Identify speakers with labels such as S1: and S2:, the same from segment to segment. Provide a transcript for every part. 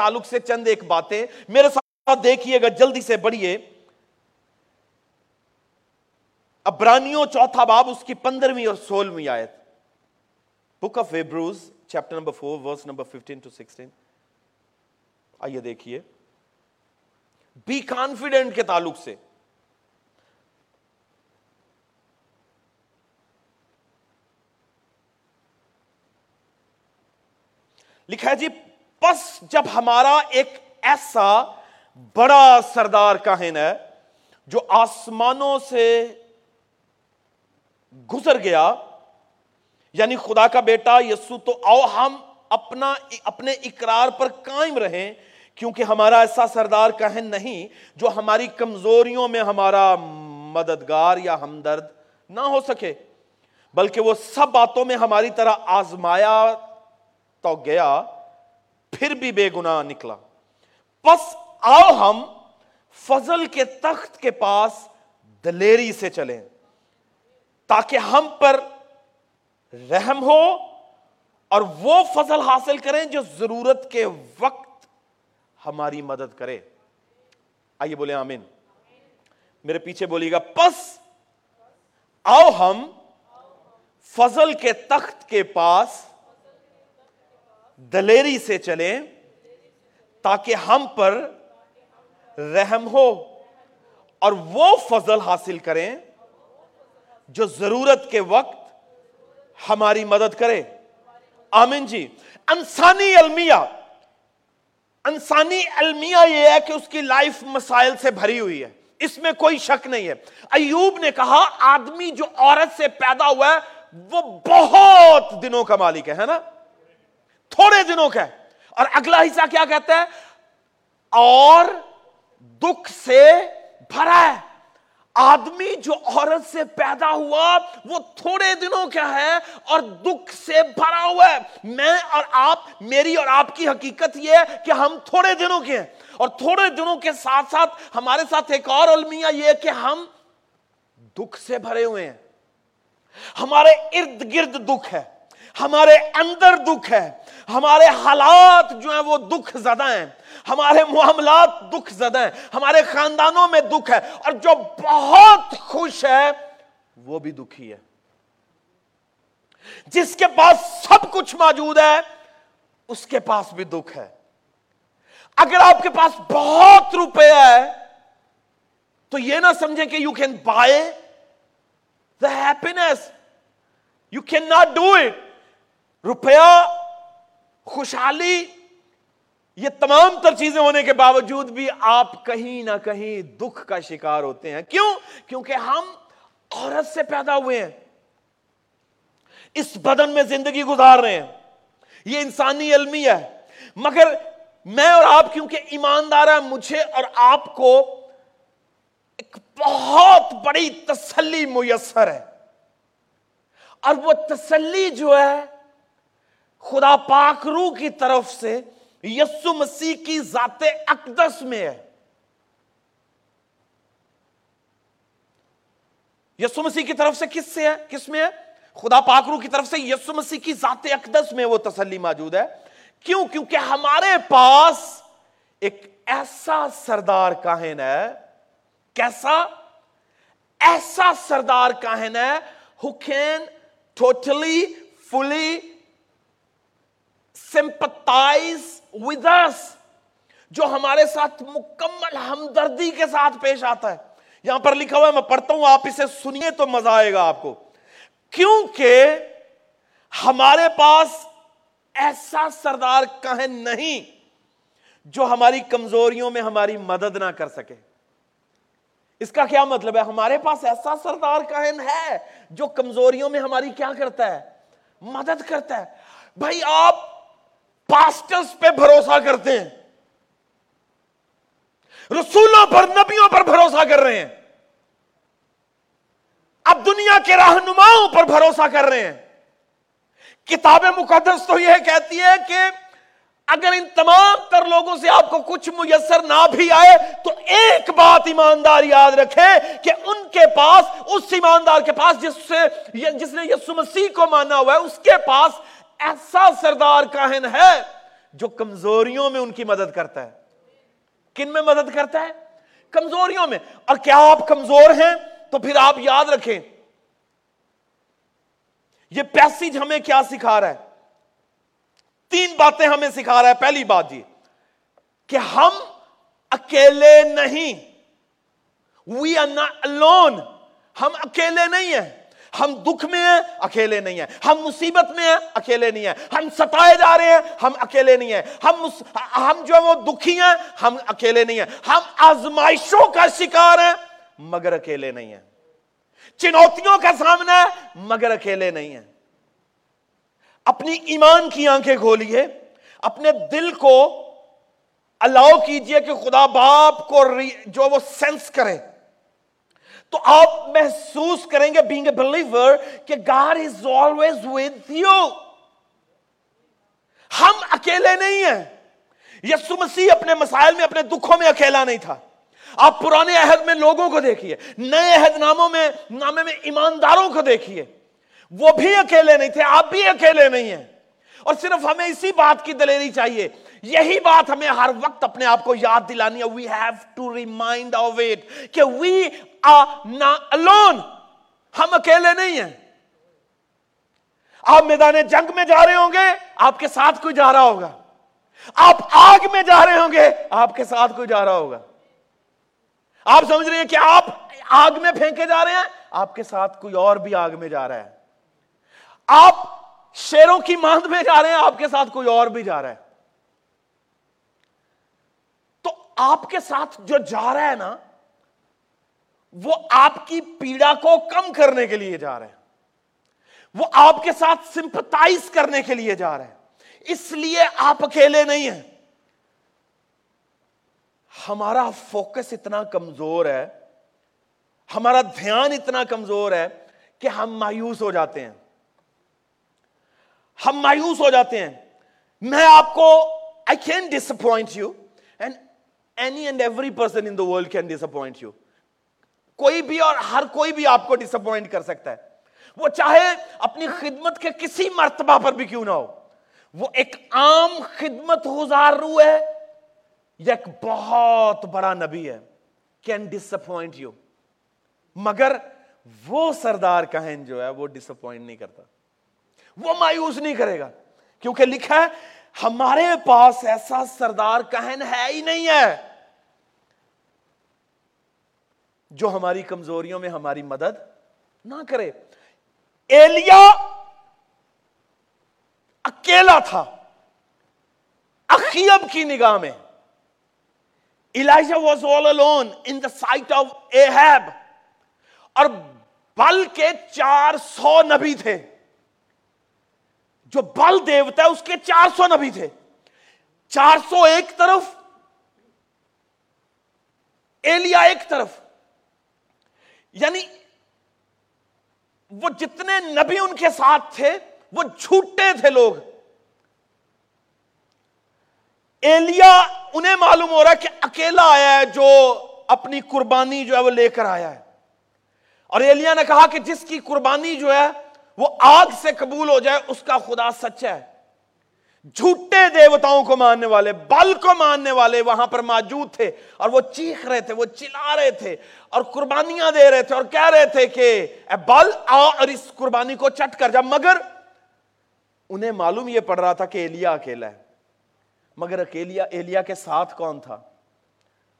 S1: تعلق سے چند ایک باتیں۔ میرے ساتھ دیکھیے گا جلدی سے بڑھیے۔ ابرانیوں چوتھا باب، اس کی پندرہویں اور سولہویں آیت۔ Book of Hebrews chapter number four verse number fifteen to sixteen آئیے دیکھیے۔ بی کانفیڈنٹ کے تعلق سے۔ لکھا ہے جی پس جب ہمارا ایک ایسا بڑا سردار کاہن ہے جو آسمانوں سے گزر گیا یعنی خدا کا بیٹا یسو تو آؤ ہم اپنا، اپنے اقرار پر قائم رہیں، کیونکہ ہمارا ایسا سردار کہن نہیں جو ہماری کمزوریوں میں ہمارا مددگار یا ہمدرد نہ ہو سکے، بلکہ وہ سب باتوں میں ہماری طرح آزمایا تو گیا۔ پھر بھی بے گناہ نکلا۔ پس آؤ ہم فضل کے تخت کے پاس دلیری سے چلیں۔ تاکہ ہم پر رحم ہو اور وہ فضل حاصل کریں جو ضرورت کے وقت ہماری مدد کرے۔ آئیے بولے آمین۔ میرے پیچھے بولیے گا، پس آؤ ہم فضل کے تخت کے پاس دلیری سے چلیں تاکہ ہم پر رحم ہو اور وہ فضل حاصل کریں جو ضرورت کے وقت ہماری مدد کرے۔ آمین جی۔ انسانی المیہ انسانی المیہ یہ ہے کہ اس کی لائف مسائل سے بھری ہوئی ہے۔ اس میں کوئی شک نہیں ہے۔ ایوب نے کہا، آدمی جو عورت سے پیدا ہوا ہے، وہ بہت دنوں کا مالک ہے نا؟ تھوڑے دنوں کا ہے۔ اور اگلا حصہ کیا کہتا ہے؟ اور دکھ سے بھرا ہے۔ آدمی جو عورت سے پیدا ہوا، وہ تھوڑے دنوں کا ہے اور دکھ سے بھرا ہوا ہے۔ میں اور آپ، میری اور آپ کی حقیقت یہ ہے کہ ہم تھوڑے دنوں کے ہیں۔ اور تھوڑے دنوں کے ساتھ ساتھ ہمارے ساتھ ایک اور المیہ یہ کہ ہم دکھ سے بھرے ہوئے ہیں۔ ہمارے ارد گرد دکھ ہے۔ ہمارے اندر دکھ ہے۔ ہمارے حالات جو ہیں وہ دکھ زدہ ہیں۔ ہمارے معاملات دکھ زدہ ہیں۔ ہمارے خاندانوں میں دکھ ہے۔ اور جو بہت خوش ہے، وہ بھی دکھی ہے۔ جس کے پاس سب کچھ موجود ہے، اس کے پاس بھی دکھ ہے۔ اگر آپ کے پاس بہت روپے ہے تو یہ نہ سمجھیں کہ you can buy the happiness you can not do it روپیہ خوشحالی، یہ تمام تر چیزیں ہونے کے باوجود بھی آپ کہیں نہ کہیں دکھ کا شکار ہوتے ہیں۔ کیوں؟ کیونکہ ہم عورت سے پیدا ہوئے ہیں۔ اس بدن میں زندگی گزار رہے ہیں۔ یہ انسانی علمی ہے۔ مگر میں اور آپ، کیونکہ ایماندار ہے مجھے اور آپ کو ایک بہت بڑی تسلی میسر ہے۔ اور وہ تسلی جو ہے خدا پاک روح کی طرف سے یسو مسیح کی ذات اقدس میں ہے۔ یسو مسیح کی طرف سے کس سے ہے؟ کس میں ہے؟ خدا پاک روح کی طرف سے یسو مسیح کی ذات اقدس میں وہ تسلی موجود ہے۔ کیوں؟ کیونکہ ہمارے پاس ایک ایسا سردار کاہن ہے۔ کیسا؟ ایسا سردار کاہن ہے۔ Who can totally fully sympathize with us جو ہمارے ساتھ مکمل ہمدردی کے ساتھ پیش آتا ہے۔ یہاں پر لکھا ہوا ہے، میں پڑھتا ہوں، آپ اسے سنیے تو مزہ آئے گا آپ کو۔ کیونکہ ہمارے پاس ایسا سردار کہن نہیں جو ہماری کمزوریوں میں ہماری مدد نہ کر سکے۔ اس کا کیا مطلب ہے؟ ہمارے پاس ایسا سردار کہن ہے جو کمزوریوں میں ہماری کیا کرتا ہے؟ مدد کرتا ہے۔ بھائی، آپ پاسٹرز پہ بھروسہ کرتے ہیں۔ رسولوں پر، نبیوں پر بھروسہ کر رہے ہیں۔ اب دنیا کے رہنماؤں پر بھروسہ کر رہے ہیں۔ کتاب مقدس تو یہ کہتی ہے کہ اگر ان تمام تر لوگوں سے آپ کو کچھ میسر نہ بھی آئے، تو ایک بات ایماندار یاد رکھے کہ ان کے پاس، اس ایماندار کے پاس جس سے جس نے یسو مسیح کو مانا ہوا ہے، اس کے پاس ایسا سردار کاہن ہے جو کمزوریوں میں ان کی مدد کرتا ہے۔ کن میں مدد کرتا ہے؟ کمزوریوں میں۔ اور کیا آپ کمزور ہیں؟ تو پھر آپ یاد رکھیں۔ یہ پیسیج ہمیں کیا سکھا رہا ہے؟ تین باتیں ہمیں سکھا رہا ہے۔ پہلی بات یہ کہ ہم اکیلے نہیں۔ وی آر ناٹ الون ہم اکیلے نہیں ہیں۔ ہم دکھ میں ہیں، اکیلے نہیں ہیں۔ ہم مصیبت میں ہیں، اکیلے نہیں ہیں۔ ہم ستائے جا رہے ہیں، ہم اکیلے نہیں ہیں۔ ہم ہم جو وہ دکھی ہیں، ہم اکیلے نہیں ہیں۔ ہم آزمائشوں کا شکار ہیں، مگر اکیلے نہیں ہیں۔ چنوتیوں کا سامنا ہے، مگر اکیلے نہیں ہیں۔ اپنی ایمان کی آنکھیں کھولیے، اپنے دل کو الاؤ کیجیے کہ خدا باپ کو جو وہ سینس کرے۔ تو آپ محسوس کریں گے بینگ اے بلیور کہ God is always with you ہم اکیلے نہیں ہیں۔ یسو مسیح اپنے مسائل میں، اپنے دکھوں میں اکیلا نہیں تھا۔ آپ پرانے عہد میں لوگوں کو دیکھیے، نئے عہد ناموں میں، نامے میں ایمانداروں کو دیکھیے۔ وہ بھی اکیلے نہیں تھے، آپ بھی اکیلے نہیں ہیں۔ اور صرف ہمیں اسی بات کی دلیری چاہیے۔ یہی بات ہمیں ہر وقت اپنے آپ کو یاد دلانی ہے۔ We have to remind of it کہ وی آر نا الون ہم اکیلے نہیں ہیں۔ آپ میدان جنگ میں جا رہے ہوں گے، آپ کے ساتھ کوئی جا رہا ہوگا۔ آپ آگ میں جا رہے ہوں گے، آپ کے ساتھ کوئی جا رہا ہوگا۔ آپ سمجھ رہے ہیں کہ آپ آگ میں پھینکے جا رہے ہیں، آپ کے ساتھ کوئی اور بھی آگ میں جا رہا ہے۔ آپ شیروں کی ماند میں جا رہے ہیں، آپ کے ساتھ کوئی اور بھی جا رہا ہے تو آپ کے ساتھ جو جا رہا ہے نا، وہ آپ کی پیڑا کو کم کرنے کے لیے جا رہے ہیں وہ آپ کے ساتھ سمپتائز کرنے کے لیے جا رہے ہیں اس لیے آپ اکیلے نہیں ہیں۔ ہمارا فوکس اتنا کمزور ہے، ہمارا دھیان اتنا کمزور ہے کہ ہم مایوس ہو جاتے ہیں۔ ہم مایوس ہو جاتے ہیں۔ میں آپ کو I can disappoint you any and every person in the world can disappoint you کوئی بھی اور ہر کوئی بھی آپ کو ڈس اپوائنٹ کر سکتا ہے۔ وہ چاہے اپنی خدمت کے کسی مرتبہ پر بھی کیوں نہ ہو۔ وہ ایک عام خدمت گزار رو ہے یا ایک بہت بڑا نبی ہے۔ کین ڈس اپوائنٹ یو مگر وہ سردار کہن جو ہے وہ ڈس اپوائنٹ نہیں کرتا۔ وہ مایوس نہیں کرے گا۔ کیونکہ لکھا ہے، ہمارے پاس ایسا سردار کہن ہے ہی نہیں ہے۔ جو ہماری کمزوریوں میں ہماری مدد نہ کرے۔ ایلیا اکیلا تھا۔ اخیب کی نگاہ میں۔ Was all alone in the sight of اےب اور بل کے چار سو نبی تھے۔ جو بل دیوتا ہے اس کے چار سو نبی تھے۔ چار سو ایک طرف۔ ایلیا ایک طرف۔ یعنی وہ جتنے نبی ان کے ساتھ تھے، وہ جھوٹے تھے لوگ۔ ایلیا، انہیں معلوم ہو رہا ہے کہ اکیلا آیا ہے جو اپنی قربانی جو ہے وہ لے کر آیا ہے۔ اور ایلیا نے کہا کہ جس کی قربانی جو ہے وہ آگ سے قبول ہو جائے، اس کا خدا سچا ہے۔ جھوٹے دیوتاؤں کو ماننے والے، بل کو ماننے والے وہاں پر موجود تھے اور وہ چیخ رہے تھے، وہ چلا رہے تھے اور قربانیاں دے رہے تھے اور کہہ رہے تھے کہ، اے بل آ اور اس قربانی کو چٹ کر جا. مگر انہیں معلوم یہ پڑ رہا تھا کہ ایلیا اکیلا ہے۔ مگر اکیلیا، ایلیا کے ساتھ کون تھا؟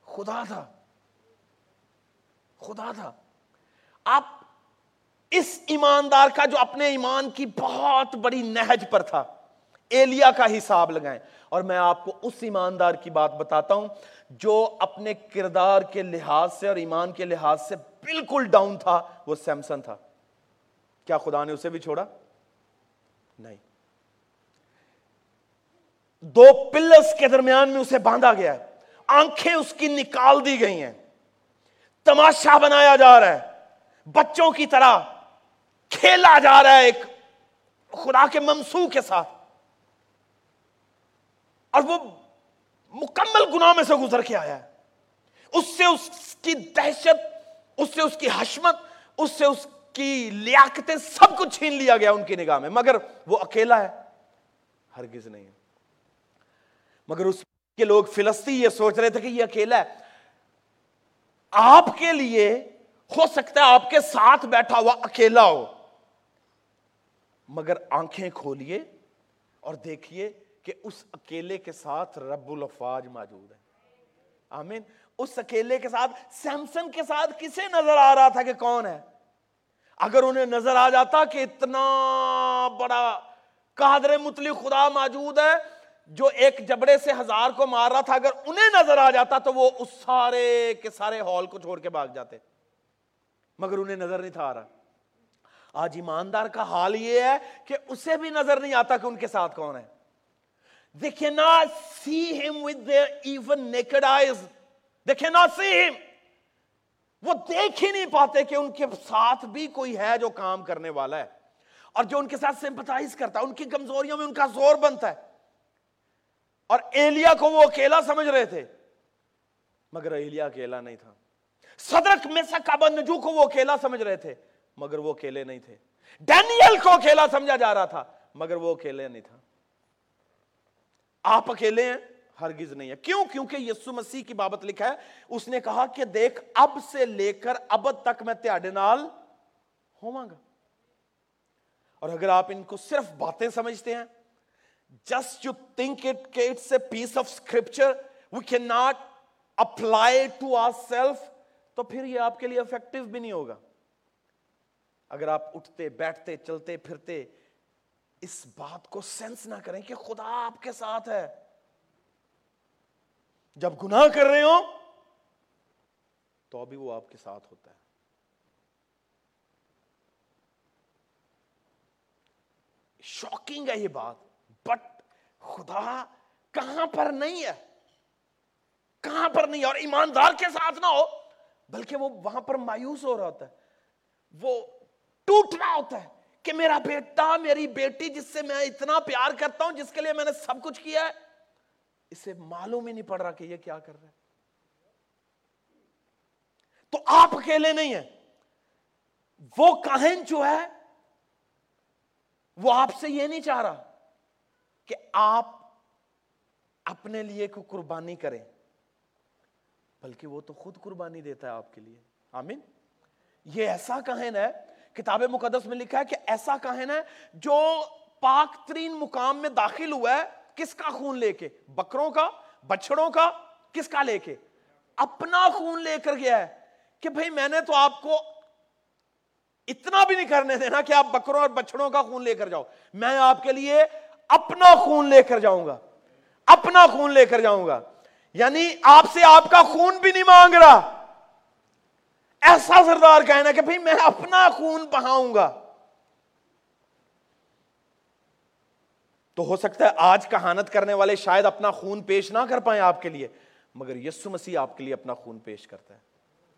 S1: خدا تھا۔ خدا تھا۔ آپ اس ایماندار کا جو اپنے ایمان کی بہت بڑی نہج پر تھا ایلیا کا حساب لگائیں۔ اور میں آپ کو اس ایماندار کی بات بتاتا ہوں جو اپنے کردار کے لحاظ سے اور ایمان کے لحاظ سے بالکل ڈاؤن تھا، وہ سیمسن تھا۔ کیا خدا نے اسے بھی چھوڑا؟ نہیں۔ دو پلس کے درمیان میں اسے باندھا گیا ہے۔ آنکھیں اس کی نکال دی گئی ہیں۔ تماشا بنایا جا رہا ہے۔ بچوں کی طرح کھیلا جا رہا ہے ایک خدا کے ممسو کے ساتھ۔ اور وہ مکمل گناہ میں سے گزر کے آیا ہے۔ اس سے اس کی دہشت، اس سے اس کی حشمت، اس سے اس کی لیاقتیں سب کچھ چھین لیا گیا ان کی نگاہ میں۔ مگر وہ اکیلا ہے، ہرگز نہیں۔ ہے مگر اس کے لوگ فلسطی یہ سوچ رہے تھے کہ یہ اکیلا ہے۔ آپ کے لیے ہو سکتا ہے آپ کے ساتھ بیٹھا ہوا اکیلا ہو، مگر آنکھیں کھولیے اور دیکھیے کہ اس اکیلے کے ساتھ رب الفاظ موجود ہے۔ آمین۔ اس اکیلے کے ساتھ سیمسن کے ساتھ کسے نظر آ رہا تھا کہ کون ہے؟ اگر انہیں نظر آ جاتا کہ اتنا بڑا قادر مطلق خدا موجود ہے، جو ایک جبڑے سے ہزار کو مار رہا تھا، اگر انہیں نظر آ جاتا تو وہ اس سارے کے سارے ہال کو چھوڑ کے بھاگ جاتے۔ مگر انہیں نظر نہیں تھا آ رہا۔ آج ایماندار کا حال یہ ہے کہ اسے بھی نظر نہیں آتا کہ ان کے ساتھ کون ہے۔ They cannot see him with their even naked eyes. They cannot see him. وہ دیکھ ہی نہیں پاتے کہ ان کے ساتھ بھی کوئی ہے جو کام کرنے والا ہے اور جو ان کے ساتھ سمپتائز کرتا ہے، ان کی کمزوریوں میں ان کا زور بنتا ہے۔ اور ایلیا کو وہ اکیلا سمجھ رہے تھے، مگر ایلیا اکیلا نہیں تھا۔ صدرک میں سے نجو کو وہ اکیلا سمجھ رہے تھے، مگر وہ اکیلے نہیں تھے۔ ڈینیل کو اکیلا سمجھا جا رہا تھا، مگر وہ اکیلے نہیں تھا۔ آپ اکیلے ہیں؟ ہرگز نہیں ہے۔ کیوں؟ کیونکہ یسو مسیح کی بابت لکھا ہے، اس نے کہا کہ دیکھ، اب سے لے کر اب تک میں تیاڈے نال ہوا گا۔ اور اگر آپ ان کو صرف باتیں سمجھتے ہیں جسٹ یو تھنک اٹ کہ it's a piece of scripture we can not apply to our self تو پھر یہ آپ کے لیے افیکٹو بھی نہیں ہوگا۔ اگر آپ اٹھتے، بیٹھتے، چلتے، پھرتے اس بات کو سینس نہ کریں کہ خدا آپ کے ساتھ ہے۔ جب گناہ کر رہے ہو تو ابھی وہ آپ کے ساتھ ہوتا ہے۔ شاکنگ ہے یہ بات بٹ خدا کہاں پر نہیں ہے؟ کہاں پر نہیں؟ ہے اور ایماندار کے ساتھ نہ ہو، بلکہ وہ وہاں پر مایوس ہو رہا ہوتا ہے۔ وہ ٹوٹ رہا ہوتا ہے۔ کہ میرا بیٹا، میری بیٹی جس سے میں اتنا پیار کرتا ہوں، جس کے لیے میں نے سب کچھ کیا ہے، اسے معلوم ہی نہیں پڑ رہا کہ یہ کیا کر رہا ہے۔ تو آپ اکیلے نہیں ہیں۔ وہ کہن جو ہے، وہ آپ سے یہ نہیں چاہ رہا کہ آپ اپنے لیے کو قربانی کریں، بلکہ وہ تو خود قربانی دیتا ہے آپ کے لیے۔ آمین۔ یہ ایسا کہن ہے کتاب مقدس میں لکھا ہے کہ ایسا کہن ہے جو پاک ترین مقام میں داخل ہوا ہے، کس کا خون لے کے؟ بکروں کا بچڑوں کا، کس کا لے کے؟ اپنا خون لے کر گیا ہے کہ بھئی میں نے تو آپ کو اتنا بھی نہیں کرنے دینا کہ آپ بکروں اور بچڑوں کا خون لے کر جاؤ۔ میں آپ کے لیے اپنا خون لے کر جاؤں گا۔ اپنا خون لے کر جاؤں گا۔ یعنی آپ سے آپ کا خون بھی نہیں مانگ رہا۔ ایسا سردار کہنا کہ بھئی میں اپنا خون بہاؤں گا۔ تو ہو سکتا ہے آج کہانت کرنے والے شاید اپنا خون پیش نہ کر پائیں آپ کے لیے، مگر یسو مسیح آپ کے لیے اپنا خون پیش کرتا ہے۔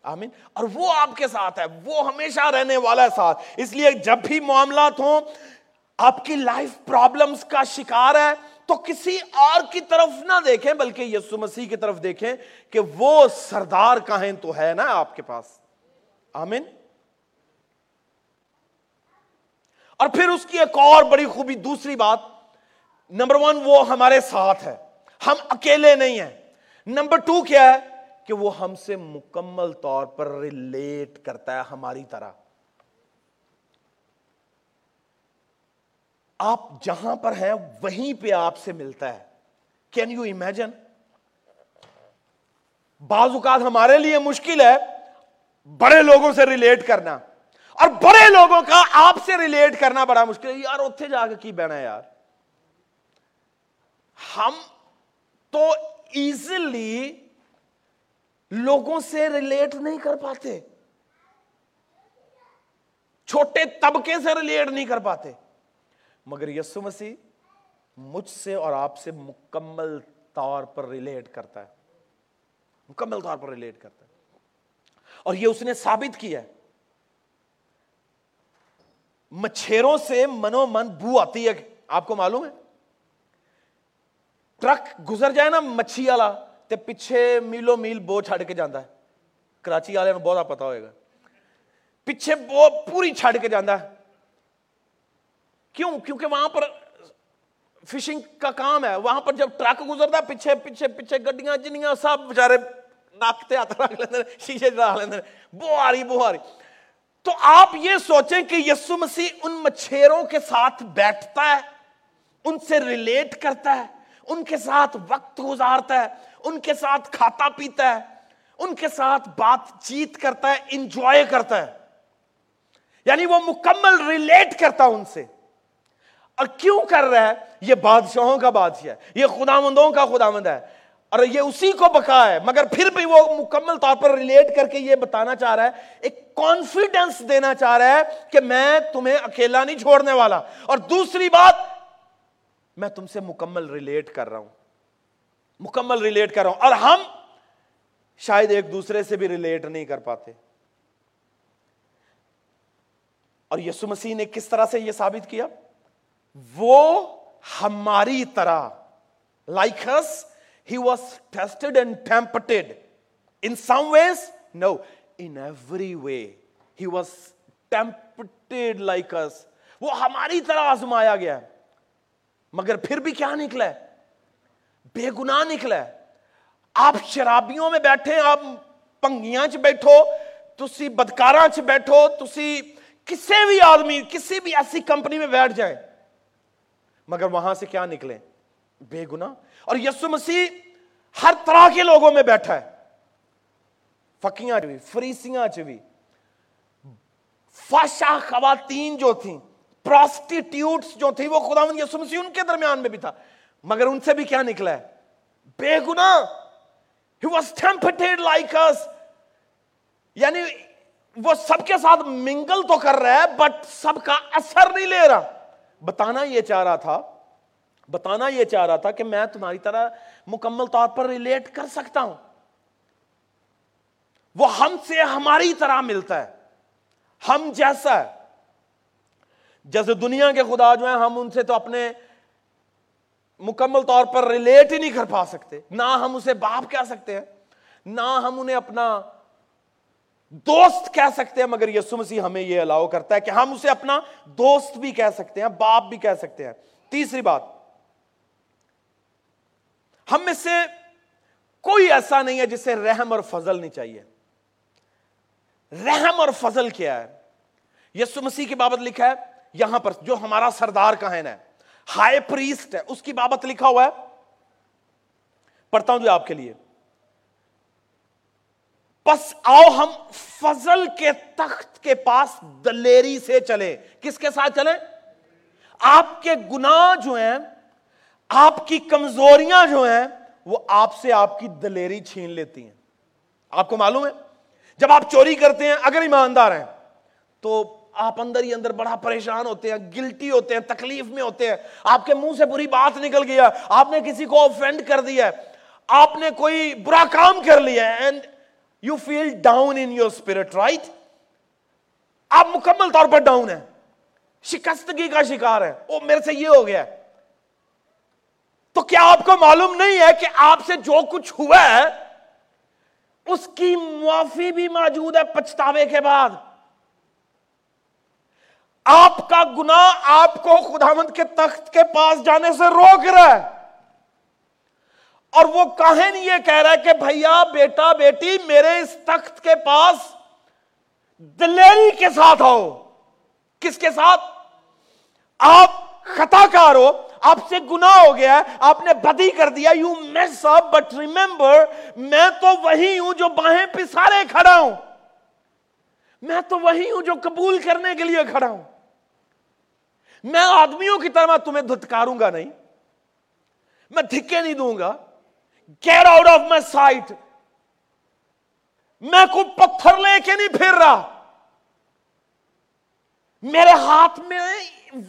S1: آمین۔ اور وہ آپ کے ساتھ ہے، وہ ہمیشہ رہنے والا ہے ساتھ۔ اس لیے جب بھی معاملات ہوں، آپ کی لائف پرابلمز کا شکار ہے، تو کسی اور کی طرف نہ دیکھیں، بلکہ یسو مسیح کی طرف دیکھیں کہ وہ سردار کہیں تو ہے نا آپ کے پاس۔ آمین۔ اور پھر اس کی ایک اور بڑی خوبی، دوسری بات، نمبر ون وہ ہمارے ساتھ ہے۔ ہم اکیلے نہیں ہیں۔ نمبر ٹو کیا ہے؟ کہ وہ ہم سے مکمل طور پر ریلیٹ کرتا ہے ہماری طرح۔ آپ جہاں پر ہیں، وہیں پہ آپ سے ملتا ہے۔ کین یو امیجن بعض اوقات ہمارے لیے مشکل ہے۔ بڑے لوگوں سے ریلیٹ کرنا۔ اور بڑے لوگوں کا آپ سے ریلیٹ کرنا بڑا مشکل ہے۔ یار اتنے جا کے کی بہنا ہے یار؟ ہم تو ایزلی لوگوں سے ریلیٹ نہیں کر پاتے۔ چھوٹے طبقے سے ریلیٹ نہیں کر پاتے۔ مگر یسو مسیح مجھ سے اور آپ سے مکمل طور پر ریلیٹ کرتا ہے۔ مکمل طور پر ریلیٹ کرتا ہے۔ اور یہ اس نے ثابت کیا ہے۔ مچھیروں سے منو من بو آتی ہے، آپ کو معلوم ہے؟ ٹرک گزر جائے نا مچھی والا، تے پیچھے میلو میل بو چھڑ کے جانا ہے۔ کراچی والے بہت پتا ہوئے گا۔ پیچھے بو پوری چھڑ کے جانا ہے۔ کیوں؟ کیونکہ وہاں پر فشنگ کا کام ہے۔ وہاں پر جب ٹرک گزرتا ہے، پیچھے پیچھے پیچھے گڈیاں جنیاں سب بچارے ناکتے ہاتھ رکھ لیتے شیشے رکھ لیتے بو آ رہی تو آپ یہ سوچیں کہ یسو مسیح ان مچھیروں کے ساتھ بیٹھتا ہے، ان سے ریلیٹ کرتا ہے، ان کے ساتھ وقت گزارتا ہے، ان کے ساتھ کھاتا پیتا ہے، ان کے ساتھ بات چیت کرتا ہے انجوائے کرتا ہے۔ یعنی وہ مکمل ریلیٹ کرتا ان سے۔ اور کیوں کر رہا ہے؟ یہ بادشاہوں کا بادشاہ ہے، یہ خدا مندوں کا خدا مند ہے۔ اور یہ اسی کو بکا ہے۔ مگر پھر بھی وہ مکمل طور پر ریلیٹ کر کے یہ بتانا چاہ رہا ہے، ایک کانفیڈنس دینا چاہ رہا ہے کہ میں تمہیں اکیلا نہیں چھوڑنے والا۔ اور دوسری بات، میں تم سے مکمل ریلیٹ کر رہا ہوں۔ مکمل ریلیٹ کر رہا ہوں۔ اور ہم شاید ایک دوسرے سے بھی ریلیٹ نہیں کر پاتے۔ اور یسو مسیح نے کس طرح سے یہ ثابت کیا؟ وہ ہماری طرح like his he was tested and tempted in some ways no in every way he was tempted like his وہ ہماری طرح آزمایا گیا. مگر پھر بھی کیا نکلا ہے؟ بے گناہ نکلا ہے. آپ شرابیوں میں بیٹھے، آپ پنگیاں چ بیٹھو، تسی بدکاراں چ بیٹھو، تسی کسی بھی آدمی کسی بھی ایسی کمپنی میں بیٹھ جائیں۔ مگر وہاں سے کیا نکلے؟ بے گناہ. اور یسو مسیح ہر طرح کے لوگوں میں بیٹھا ہے۔ فکیاں چ بھی فریسیاں چ بھی فاشا خواتین جو تھیں پراسٹیٹیوٹس جو تھیں، وہ خدا یسو مسیح ان کے درمیان میں بھی تھا۔ مگر ان سے بھی کیا نکلا ہے؟ بے گناہ۔ He was tempted like us. یعنی وہ سب کے ساتھ منگل تو کر رہا ہے بٹ سب کا اثر نہیں لے رہا۔ بتانا یہ چاہ رہا تھا بتانا یہ چاہ رہا تھا کہ میں تمہاری طرح مکمل طور پر ریلیٹ کر سکتا ہوں۔ وہ ہم سے ہماری طرح ملتا ہے۔ ہم جیسا ہے۔ جیسے دنیا کے خدا جو ہیں، ہم ان سے تو اپنے مکمل طور پر ریلیٹ ہی نہیں کر پا سکتے۔ نہ ہم اسے باپ کہہ سکتے ہیں، نہ ہم انہیں اپنا دوست کہہ سکتے ہیں، مگر یسو مسیح ہمیں یہ الاؤ کرتا ہے کہ ہم اسے اپنا دوست بھی کہہ سکتے ہیں، باپ بھی کہہ سکتے ہیں۔ تیسری بات ہم میں سے کوئی ایسا نہیں ہے جسے رحم اور فضل نہیں چاہیے۔ رحم اور فضل کیا ہے؟ یسو مسیح کی بابت لکھا ہے، یہاں پر جو ہمارا سردار کہن ہے ہائی پریسٹ ہے، اس کی بابت لکھا ہوا ہے۔ پڑھتا ہوں جو آپ کے لیے۔ پس آؤ ہم فضل کے تخت کے پاس دلیری سے چلے کس کے ساتھ چلے آپ کے گناہ جو ہیں آپ کی کمزوریاں جو ہیں وہ آپ سے آپ کی دلیری چھین لیتی ہیں۔ آپ کو معلوم ہے؟ جب آپ چوری کرتے ہیں، اگر ایماندار ہیں، تو آپ اندر ہی اندر بڑا پریشان ہوتے ہیں گلٹی ہوتے ہیں، تکلیف میں ہوتے ہیں۔ آپ کے منہ سے بری بات نکل گیا آپ نے کسی کو اوفینڈ کر دیا ہے، آپ نے کوئی برا کام کر لیا ہے and you fell down in your spirit right آپ مکمل طور پر ڈاؤن ہیں۔ شکستگی کا شکار ہے وہ میرے سے یہ ہو گیا تو کیا آپ کو معلوم نہیں ہے کہ آپ سے جو کچھ ہوا ہے، اس کی معافی بھی موجود ہے پچھتاوے کے بعد۔ آپ کا گناہ آپ کو خداوند کے تخت کے پاس جانے سے روک رہا ہے۔ اور وہ کہیں یہ کہہ رہا ہے کہ بھیا، بیٹا، بیٹی، میرے اس تخت کے پاس دلیری کے ساتھ آؤ۔ کس کے ساتھ؟ آپ خطا کار ہو۔ آپ سے گناہ ہو گیا ہے، آپ نے بدی کر دیا you mess up but remember میں تو وہی ہوں جو باہیں پسارے کھڑا ہوں۔ میں تو وہی ہوں جو قبول کرنے کے لیے کھڑا ہوں۔ میں آدمیوں کی طرح تمہیں دھتکاروں گا نہیں۔ میں دھکے نہیں دوں گا۔ Get out of my sight میں کوئی پتھر لے کے نہیں پھر رہا۔ میرے ہاتھ میں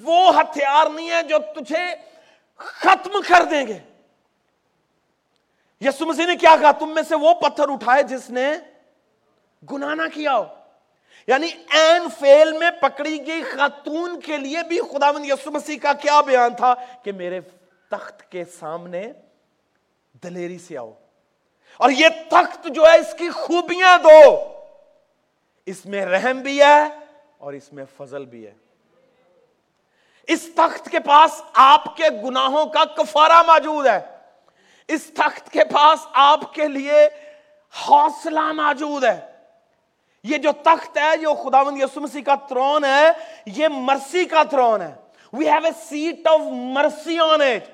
S1: وہ ہتھیار نہیں ہے جو تجھے ختم کر دیں گے۔ یسو مسیح نے کیا کہا؟ تم میں سے وہ پتھر اٹھائے جس نے گناہ نہ کیا ہو۔ یعنی این فیل میں پکڑی گئی خاتون کے لیے بھی خدا یسو مسیح کا کیا بیان تھا؟ کہ میرے تخت کے سامنے دلیری سے آؤ۔ اور یہ تخت جو ہے، اس کی خوبیاں دو۔ اس میں رحم بھی ہے اور اس میں فضل بھی ہے۔ اس تخت کے پاس آپ کے گناہوں کا کفارہ موجود ہے۔ اس تخت کے پاس آپ کے لیے حوصلہ موجود ہے۔ یہ جو تخت ہے جو خداوند یسو مسیح کا ترون ہے، یہ مرسی کا ترون ہے۔ We have a seat of mercy on it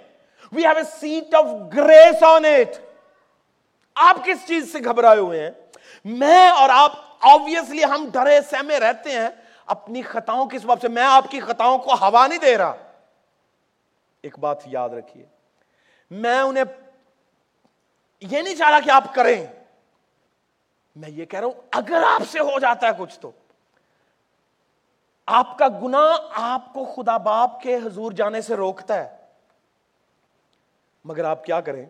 S1: we have a seat of grace on it آپ کس چیز سے گھبرائے ہوئے ہیں؟ میں اور آپ آبویسلی ہم ڈرے، سہمے رہتے ہیں۔ اپنی خطاؤں کی سبب سے، میں آپ کی خطاؤں کو ہوا نہیں دے رہا۔ ایک بات یاد رکھیے، میں انہیں یہ نہیں چاہ رہا کہ آپ کریں۔ میں یہ کہہ رہا ہوں، اگر آپ سے ہو جاتا ہے کچھ تو۔ آپ کا گنا آپ کو خدا باپ کے حضور جانے سے روکتا ہے۔ مگر آپ کیا کریں؟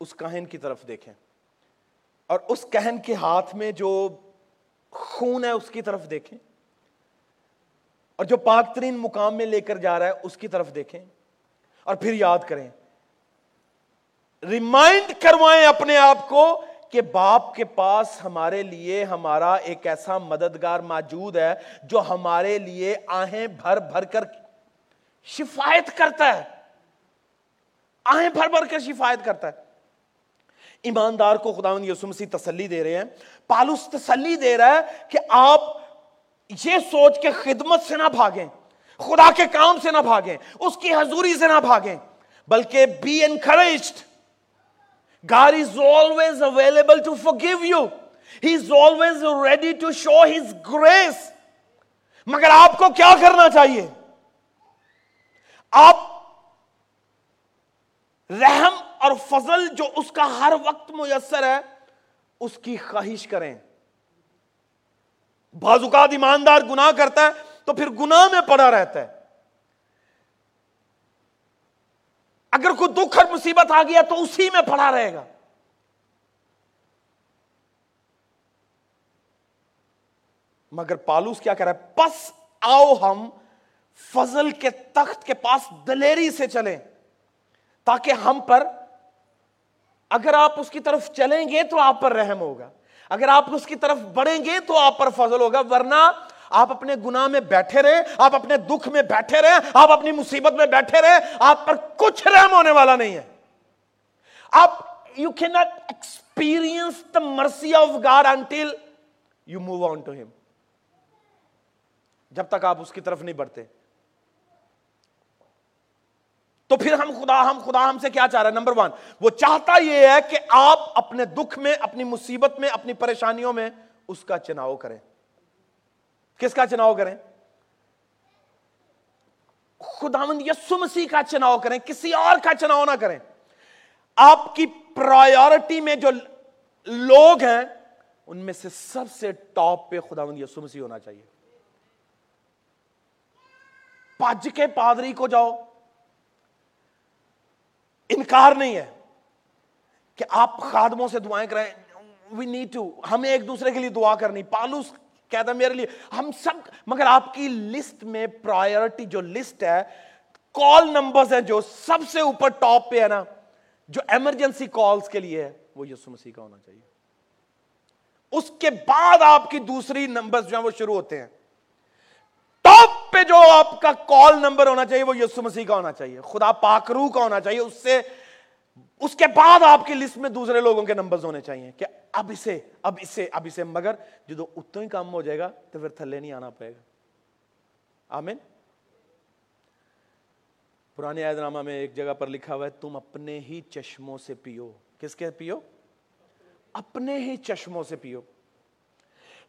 S1: اس کہن کی طرف دیکھیں۔ اور اس کہن کے ہاتھ میں جو خون ہے اس کی طرف دیکھیں۔ اور جو پاک ترین مقام میں لے کر جا رہا ہے، اس کی طرف دیکھیں۔ اور پھر یاد کریں، ریمائنڈ کروائیں اپنے آپ کو کہ باپ کے پاس ہمارے لیے ہمارا ایک ایسا مددگار موجود ہے جو ہمارے لیے آہیں بھر بھر کر شفایت کرتا ہے۔ آہیں بھر بھر کر شفایت کرتا ہے۔ ایماندار کو خدا یسو مسیح تسلی دے رہے ہیں۔ پالوس تسلی دے رہا ہے کہ آپ یہ سوچ کے خدمت سے نہ بھاگیں، خدا کے کام سے نہ بھاگیں، اس کی حضوری سے نہ بھاگیں، بلکہ be encouraged God is always available to forgive you. He is always ready to show His grace. مگر آپ کو کیا کرنا چاہیے آپ رحم اور فضل جو اس کا ہر وقت میسر ہے اس کی خواہش کریں۔ بعض اوقات ایماندار گناہ کرتا ہے تو پھر گناہ میں پڑا رہتا ہے۔ اگر کوئی دکھ اور مصیبت آ گیا تو اسی میں پڑا رہے گا۔ مگر پالوس کیا کہہ رہا ہے؟ پس آؤ ہم فضل کے تخت کے پاس دلیری سے چلیں تاکہ ہم پر اگر آپ اس کی طرف چلیں گے تو آپ پر رحم ہوگا۔ اگر آپ اس کی طرف بڑھیں گے تو آپ پر فضل ہوگا۔ ورنہ آپ اپنے گناہ میں بیٹھے رہے، آپ اپنے دکھ میں بیٹھے رہے، آپ اپنی مصیبت میں بیٹھے رہے، آپ پر کچھ رحم ہونے والا نہیں ہے۔ آپ یو کی not experience the mercy of God until you move on to ہم جب تک آپ اس کی طرف نہیں بڑھتے۔ تو پھر ہم خدا ہم خدا ہم سے کیا چاہ رہا ہے؟ نمبر ون وہ چاہتا یہ ہے کہ آپ اپنے دکھ میں، اپنی مصیبت میں، اپنی پریشانیوں میں اس کا چناؤ کریں۔ کس کا چناؤ کریں؟ خداوند یسو مسیح کا چناؤ کریں، کسی اور کا چناؤ نہ کریں۔ آپ کی پرائیورٹی میں جو لوگ ہیں، ان میں سے سب سے ٹاپ پہ خداوند یسو مسیح ہونا چاہیے۔ پج کے پادری کو جاؤ۔ انکار نہیں ہے کہ آپ خادموں سے دعائیں کریں۔ وی نیڈ ٹو ہمیں ایک دوسرے کے لیے دعا کرنی۔ پالوس کہتا میرے لیے، ہم سب، مگر آپ کی لسٹ میں پرائرٹی جو لسٹ ہے کال نمبرز ہیں جو سب سے اوپر ٹاپ پہ ہے نا، جو ایمرجنسی کالز کے لیے ہے، وہ یسو مسیح کا ہونا چاہیے۔ اس کے بعد آپ کی دوسری نمبرز جو ہیں وہ شروع ہوتے ہیں۔ ٹاپ پہ جو آپ کا کال نمبر ہونا چاہیے وہ یسو مسیح کا ہونا چاہیے۔ خدا پاکرو کا ہونا چاہیے۔ اس سے اس کے بعد آپ کی لسٹ میں دوسرے لوگوں کے نمبرز ہونے چاہیے کہ اب اسے اب اسے اب اسے۔ مگر جو اتنا ہی کام ہو جائے گا تو پھر تھلے نہیں آنا پڑے گا۔ آمین۔ پرانے عید نامہ میں ایک جگہ پر لکھا ہوا ہے، تم اپنے ہی چشموں سے پیو۔ کس کے پیو؟ اپنے ہی چشموں سے پیو۔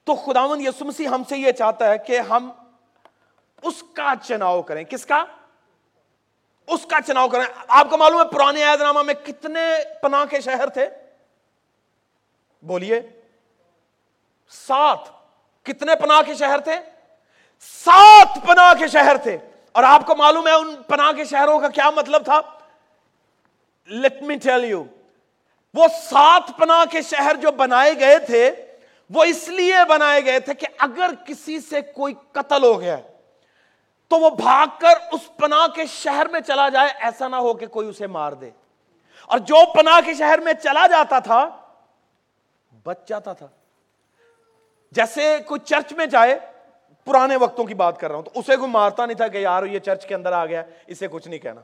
S1: تو خداون یسو مسیح ہم سے یہ چاہتا ہے کہ ہم اس کا چناؤ کریں۔ کس کا؟ اس کا چناؤ کریں۔ آپ کو معلوم ہے پرانے عید نامہ میں کتنے پناہ کے شہر تھے؟ بولیے۔ سات۔ کتنے پناہ کے شہر تھے؟ سات پناہ کے شہر تھے۔ اور آپ کو معلوم ہے ان پناہ کے شہروں کا کیا مطلب تھا؟ لیٹ می ٹیل یو وہ سات پناہ کے شہر جو بنائے گئے تھے، وہ اس لیے بنائے گئے تھے کہ اگر کسی سے کوئی قتل ہو گیا تو وہ بھاگ کر اس پناہ کے شہر میں چلا جائے، ایسا نہ ہو کہ کوئی اسے مار دے۔ اور جو پناہ کے شہر میں چلا جاتا تھا، بچ جاتا تھا۔ جیسے کوئی چرچ میں جائے، پرانے وقتوں کی بات کر رہا ہوں، تو اسے کوئی مارتا نہیں تھا کہ یار یہ چرچ کے اندر آ گیا، اسے کچھ نہیں کہنا۔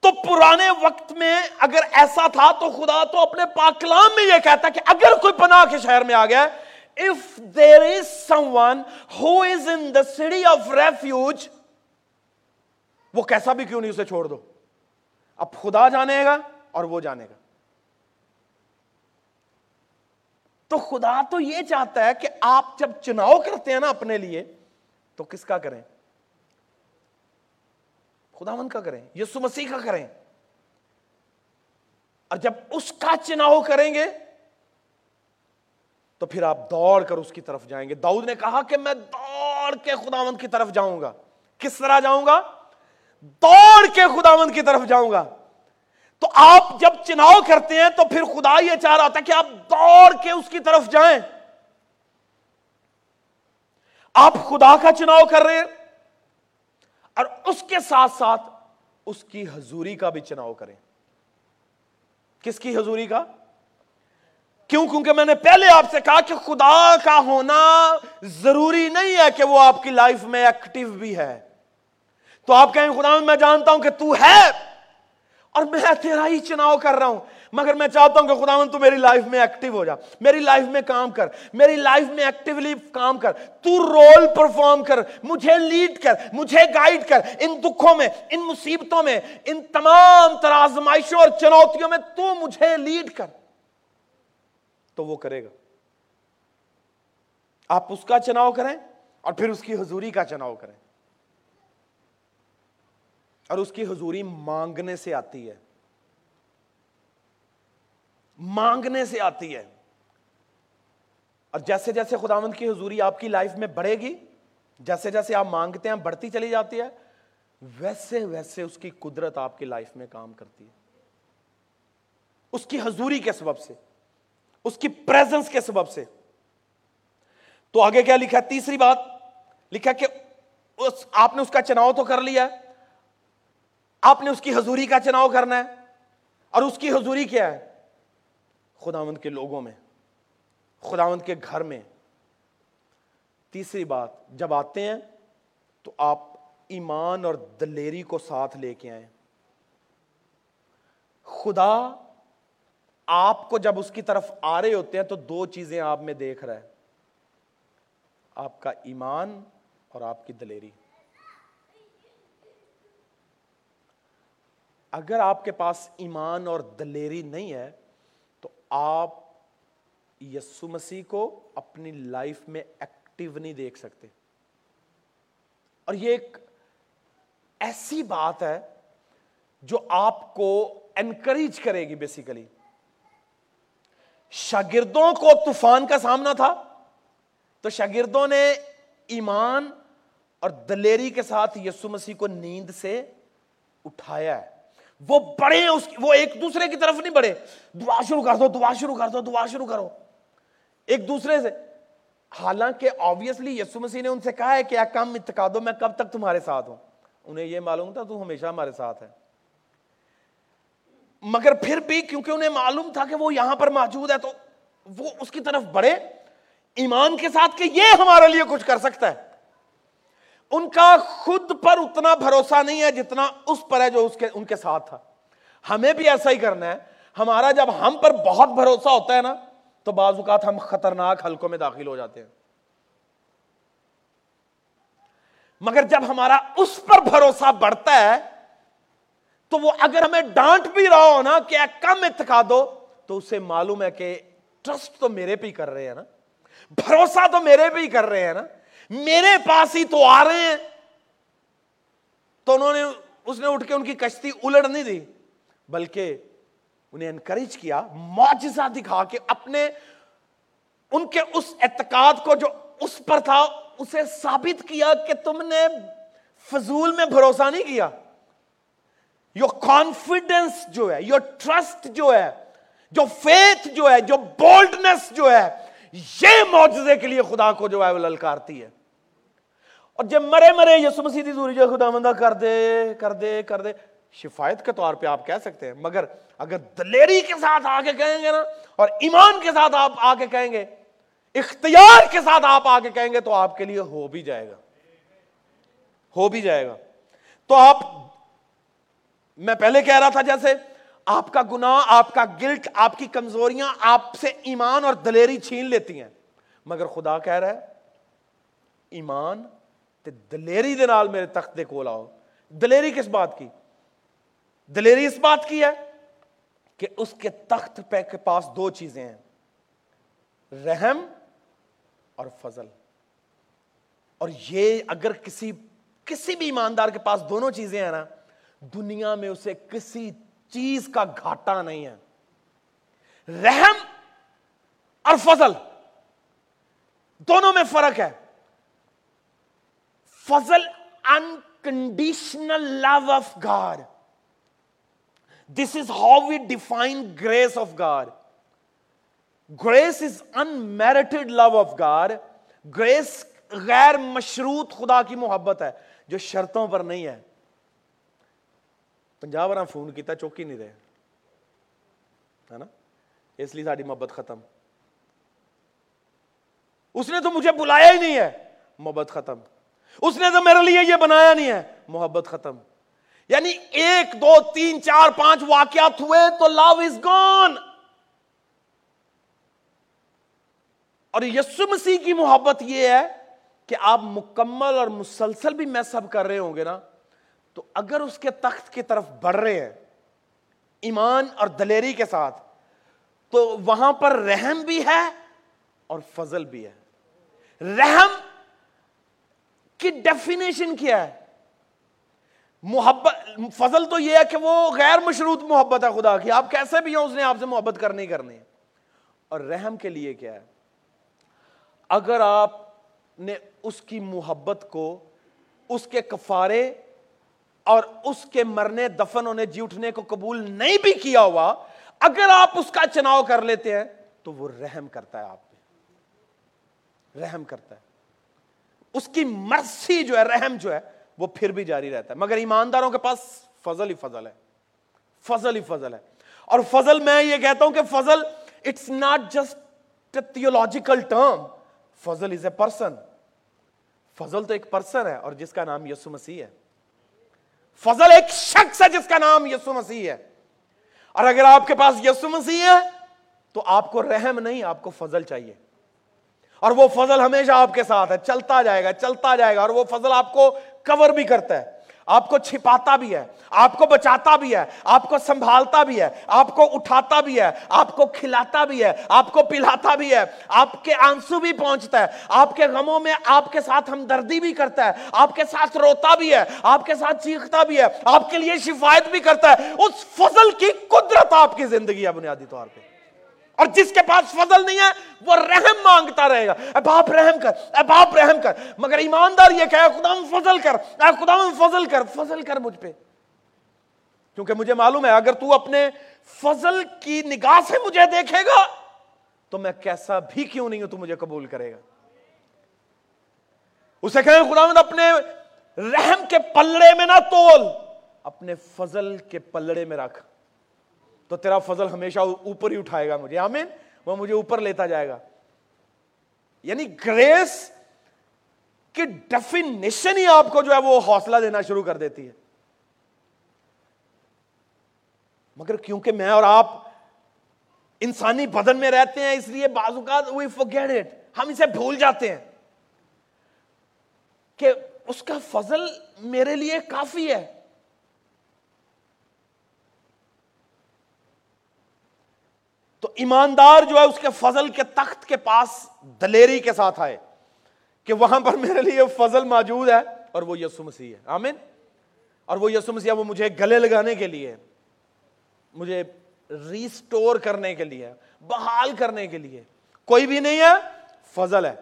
S1: تو پرانے وقت میں اگر ایسا تھا، تو خدا تو اپنے پاکلام میں یہ کہتا کہ اگر کوئی پناہ کے شہر میں آ گیا there is some one who is in the city of refuge وہ کیسا بھی کیوں نہیں اسے چھوڑ دو؟ اب خدا جانے گا اور وہ جانے گا۔ تو خدا تو یہ چاہتا ہے کہ آپ جب چناؤ کرتے ہیں نا اپنے لیے، تو کس کا کریں؟ خدا من کا کریں، یسو مسیح کا کریں۔ اور جب اس کا چناؤ کریں گے تو پھر آپ دوڑ کر اس کی طرف جائیں گے۔ داؤد نے کہا کہ میں دوڑ کے خداوند کی طرف جاؤں گا۔ کس طرح جاؤں گا؟ دوڑ کے خداوند کی طرف جاؤں گا۔ تو آپ جب چناؤ کرتے ہیں تو پھر خدا یہ چاہ رہا ہوتا ہے کہ آپ دوڑ کے اس کی طرف جائیں۔ آپ خدا کا چناؤ کر رہے ہیں۔ اور اس کے ساتھ ساتھ اس کی حضوری کا بھی چناؤ کریں۔ کس کی حضوری کا؟ کیوں؟ کیونکہ میں نے پہلے آپ سے کہا کہ خدا کا ہونا ضروری نہیں ہے کہ وہ آپ کی لائف میں ایکٹیو بھی ہے۔ تو آپ کہیں خدا میں جانتا ہوں کہ تو ہے اور میں تیرا ہی چناؤ کر رہا ہوں، مگر میں چاہتا ہوں کہ خدا تو میری لائف میں ایکٹیو ہو جا۔ میری لائف میں کام کر، میری لائف میں ایکٹیولی کام کر۔ تو رول پرفارم کر، مجھے لیڈ کر، مجھے گائیڈ کر۔ ان دکھوں میں، ان مصیبتوں میں، ان تمام ترازمائشوں اور چنوتیوں میں تو مجھے لیڈ کر۔ تو وہ کرے گا۔ آپ اس کا چناؤ کریں اور پھر اس کی حضوری کا چناؤ کریں۔ اور اس کی حضوری مانگنے سے آتی ہے۔ مانگنے سے آتی ہے۔ اور جیسے جیسے خداوند کی حضوری آپ کی لائف میں بڑھے گی، جیسے جیسے آپ مانگتے ہیں، بڑھتی چلی جاتی ہے، ویسے ویسے اس کی قدرت آپ کی لائف میں کام کرتی ہے۔ اس کی حضوری کے سبب سے۔ اس کی پریزنس کے سبب سے۔ تو آگے کیا لکھا تیسری بات، لکھا کہ اس، آپ نے اس کا چناؤ تو کر لیا ہے۔ آپ نے اس کی حضوری کا چناؤ کرنا ہے۔ اور اس کی حضوری کیا ہے؟ خداوند کے لوگوں میں، خداوند کے گھر میں۔ تیسری بات، جب آتے ہیں تو آپ ایمان اور دلیری کو ساتھ لے کے آئیں۔ خدا آپ کو جب اس کی طرف آ رہے ہوتے ہیں تو دو چیزیں آپ میں دیکھ رہا ہے۔ آپ کا ایمان اور آپ کی دلیری۔ اگر آپ کے پاس ایمان اور دلیری نہیں ہے، تو آپ یسو مسیح کو اپنی لائف میں ایکٹیو نہیں دیکھ سکتے۔ اور یہ ایک ایسی بات ہے جو آپ کو انکریج کرے گی بیسیکلی شاگردوں کو طوفان کا سامنا تھا۔ تو شاگردوں نے ایمان اور دلیری کے ساتھ یسو مسیح کو نیند سے اٹھایا ہے۔ وہ بڑے اس وہ ایک دوسرے کی طرف نہیں بڑھے۔ دعا شروع کر دو، دعا شروع کر دو، دعا شروع کرو۔ ایک دوسرے سے۔ حالانکہ آبویسلی یسو مسیح نے ان سے کہا ہے کہ کم اتقا دو میں کب تک تمہارے ساتھ ہوں؟ انہیں یہ معلوم تھا، تو ہمیشہ ہمارے ساتھ ہے مگر پھر بھی کیونکہ انہیں معلوم تھا کہ وہ یہاں پر موجود ہے، تو وہ اس کی طرف بڑھے۔ ایمان کے ساتھ کہ یہ ہمارے لیے کچھ کر سکتا ہے۔ ان کا خود پر اتنا بھروسہ نہیں ہے جتنا اس پر ہے جو اس کے، ان کے ساتھ تھا۔ ہمیں بھی ایسا ہی کرنا ہے۔ ہمارا جب ہم پر بہت بھروسہ ہوتا ہے نا، تو بعض اوقات ہم خطرناک حلقوں میں داخل ہو جاتے ہیں۔ مگر جب ہمارا اس پر بھروسہ بڑھتا ہے تو وہ اگر ہمیں ڈانٹ بھی رہا ہو نا کہ کم اتقا دو، تو اسے معلوم ہے کہ ٹرسٹ تو میرے پہ ہی کر رہے ہیں نا۔ بھروسہ تو میرے پہ ہی کر رہے ہیں نا۔ میرے پاس ہی تو آ رہے ہیں۔ تو انہوں نے، اس نے اٹھ کے ان کی کشتی الٹ نہیں دی، بلکہ انہیں انکریج کیا، معجزہ دکھا کے اپنے ان کے اس اعتقاد کو جو اس پر تھا، اسے ثابت کیا کہ تم نے فضول میں بھروسہ نہیں کیا۔ یور کانفیڈنس جو ہے یور ٹرسٹ جو ہے، جو فیتھ جو ہے، جو بولڈنس جو ہے، یہ معجزے کے لیے خدا کو جو ہے وہ للکارتی ہے۔ اور جب مرے مرے یسو مسیح دی دوری جو خدا مندہ کر دے کر دے کر دے، شفایت کے طور پہ آپ کہہ سکتے ہیں، مگر اگر دلیری کے ساتھ آ کے کہیں گے نا، اور ایمان کے ساتھ آپ آ کے کہیں گے، اختیار کے ساتھ آپ آگے کہیں گے، تو آپ کے لیے ہو بھی جائے گا۔ ہو بھی جائے گا۔ تو آپ میں پہلے کہہ رہا تھا جیسے آپ کا گناہ، آپ کا گلٹ آپ کی کمزوریاں آپ سے ایمان اور دلیری چھین لیتی ہیں۔ مگر خدا کہہ رہا ہے، ایمان تے دلیری دے نال میرے تخت دے کول آؤ۔ دلیری کس بات کی؟ دلیری اس بات کی ہے کہ اس کے تخت پہ کے پاس دو چیزیں ہیں، رحم اور فضل۔ اور یہ اگر کسی کسی بھی ایماندار کے پاس دونوں چیزیں ہیں نا دنیا میں اسے کسی چیز کا گھاٹا نہیں ہے۔ رحم اور فضل، دونوں میں فرق ہے۔ فضل unconditional love of God this is how we define grace of God grace is unmerited love of God grace غیر مشروط خدا کی محبت ہے، جو شرطوں پر نہیں ہے۔ پنجاب بار فون کیتا، چوکی نہیں رہے۔ ہے نا؟ اس لیے ساری محبت ختم۔ اس نے تو مجھے بلایا ہی نہیں ہے۔ محبت ختم۔ اس نے تو میرے لیے یہ بنایا نہیں ہے۔ محبت ختم۔ یعنی ایک، دو، تین، چار، پانچ واقعات ہوئے تو لو از گون اور یسو مسیح کی محبت یہ ہے کہ آپ مکمل اور مسلسل بھی میں سب کر رہے ہوں گے نا۔ تو اگر اس کے تخت کی طرف بڑھ رہے ہیں، ایمان اور دلیری کے ساتھ، تو وہاں پر رحم بھی ہے اور فضل بھی ہے۔ رحم کی ڈیفینیشن کیا ہے؟ محبت، فضل تو یہ ہے کہ وہ غیر مشروط محبت ہے خدا کی۔ آپ کیسے بھی ہیں اس نے آپ سے محبت کرنی کرنی ہے۔ اور رحم کے لیے کیا ہے؟ اگر آپ نے اس کی محبت کو، اس کے کفارے اور اس کے مرنے دفن ہونے جی اٹھنے کو قبول نہیں بھی کیا ہوا، اگر آپ اس کا چناؤ کر لیتے ہیں تو وہ رحم کرتا ہے آپ پہ۔ رحم کرتا ہے۔ اس کی مرسی جو ہے، رحم جو ہے، وہ پھر بھی جاری رہتا ہے۔ مگر ایمانداروں کے پاس فضل ہی فضل ہے۔ فضل ہی فضل ہے۔ اور فضل میں یہ کہتا ہوں کہ فضل it's not just theological term Fazal is a person فضل تو ایک پرسن ہے اور جس کا نام یسو مسیح ہے۔ فضل ایک شخص ہے جس کا نام یسو مسیح ہے۔ اور اگر آپ کے پاس یسو مسیح ہے، تو آپ کو رحم نہیں، آپ کو فضل چاہیے۔ اور وہ فضل ہمیشہ آپ کے ساتھ ہے، چلتا جائے گا، چلتا جائے گا، اور وہ فضل آپ کو کور بھی کرتا ہے۔ آپ کو چھپاتا بھی ہے آپ کو بچاتا بھی ہے آپ کو سنبھالتا بھی ہے آپ کو اٹھاتا بھی ہے آپ کو کھلاتا بھی ہے آپ کو پلاتا بھی ہے آپ کے آنسو بھی پہنچتا ہے آپ کے غموں میں آپ کے ساتھ ہمدردی بھی کرتا ہے آپ کے ساتھ روتا بھی ہے آپ کے ساتھ چیختا بھی ہے آپ کے لیے شفایت بھی کرتا ہے اس فضل کی قدرت آپ کی زندگی ہے بنیادی طور پہ اور جس کے پاس فضل نہیں ہے، وہ رحم مانگتا رہے گا۔ اے باپ، رحم کر، اے باپ، رحم کر۔ مگر ایماندار یہ کہے خدا، فضل کر، اے خدا، فضل کر فضل کر مجھ پہ۔ کیونکہ مجھے معلوم ہے، اگر تو اپنے فضل کی نگاہ سے مجھے دیکھے گا، تو میں کیسا بھی کیوں نہیں ہوں، تو مجھے قبول کرے گا۔ اسے کہیں خدا مند اپنے رحم کے پلڑے میں نہ تول، اپنے فضل کے پلڑے میں رکھ۔ تو تیرا فضل ہمیشہ اوپر ہی اٹھائے گا مجھے۔ آمین؟ وہ مجھے اوپر لیتا جائے گا۔ یعنی گریس کی ڈیفینیشن ہی آپ کو جو ہے وہ حوصلہ دینا شروع کر دیتی ہے۔ مگر کیونکہ میں اور آپ انسانی بدن میں رہتے ہیں، اس لیے بعض اوقات وی forget اٹ ہم اسے بھول جاتے ہیں کہ اس کا فضل میرے لیے کافی ہے۔ تو ایماندار جو ہے اس کے فضل کے تخت کے پاس دلیری کے ساتھ آئے کہ وہاں پر میرے لیے فضل موجود ہے اور وہ یسو مسیح ہے۔ آمین۔ اور وہ یسو مسیح وہ مجھے گلے لگانے کے لیے، مجھے ریسٹور کرنے کے لیے، بحال کرنے کے لیے۔ کوئی بھی نہیں ہے، فضل ہے۔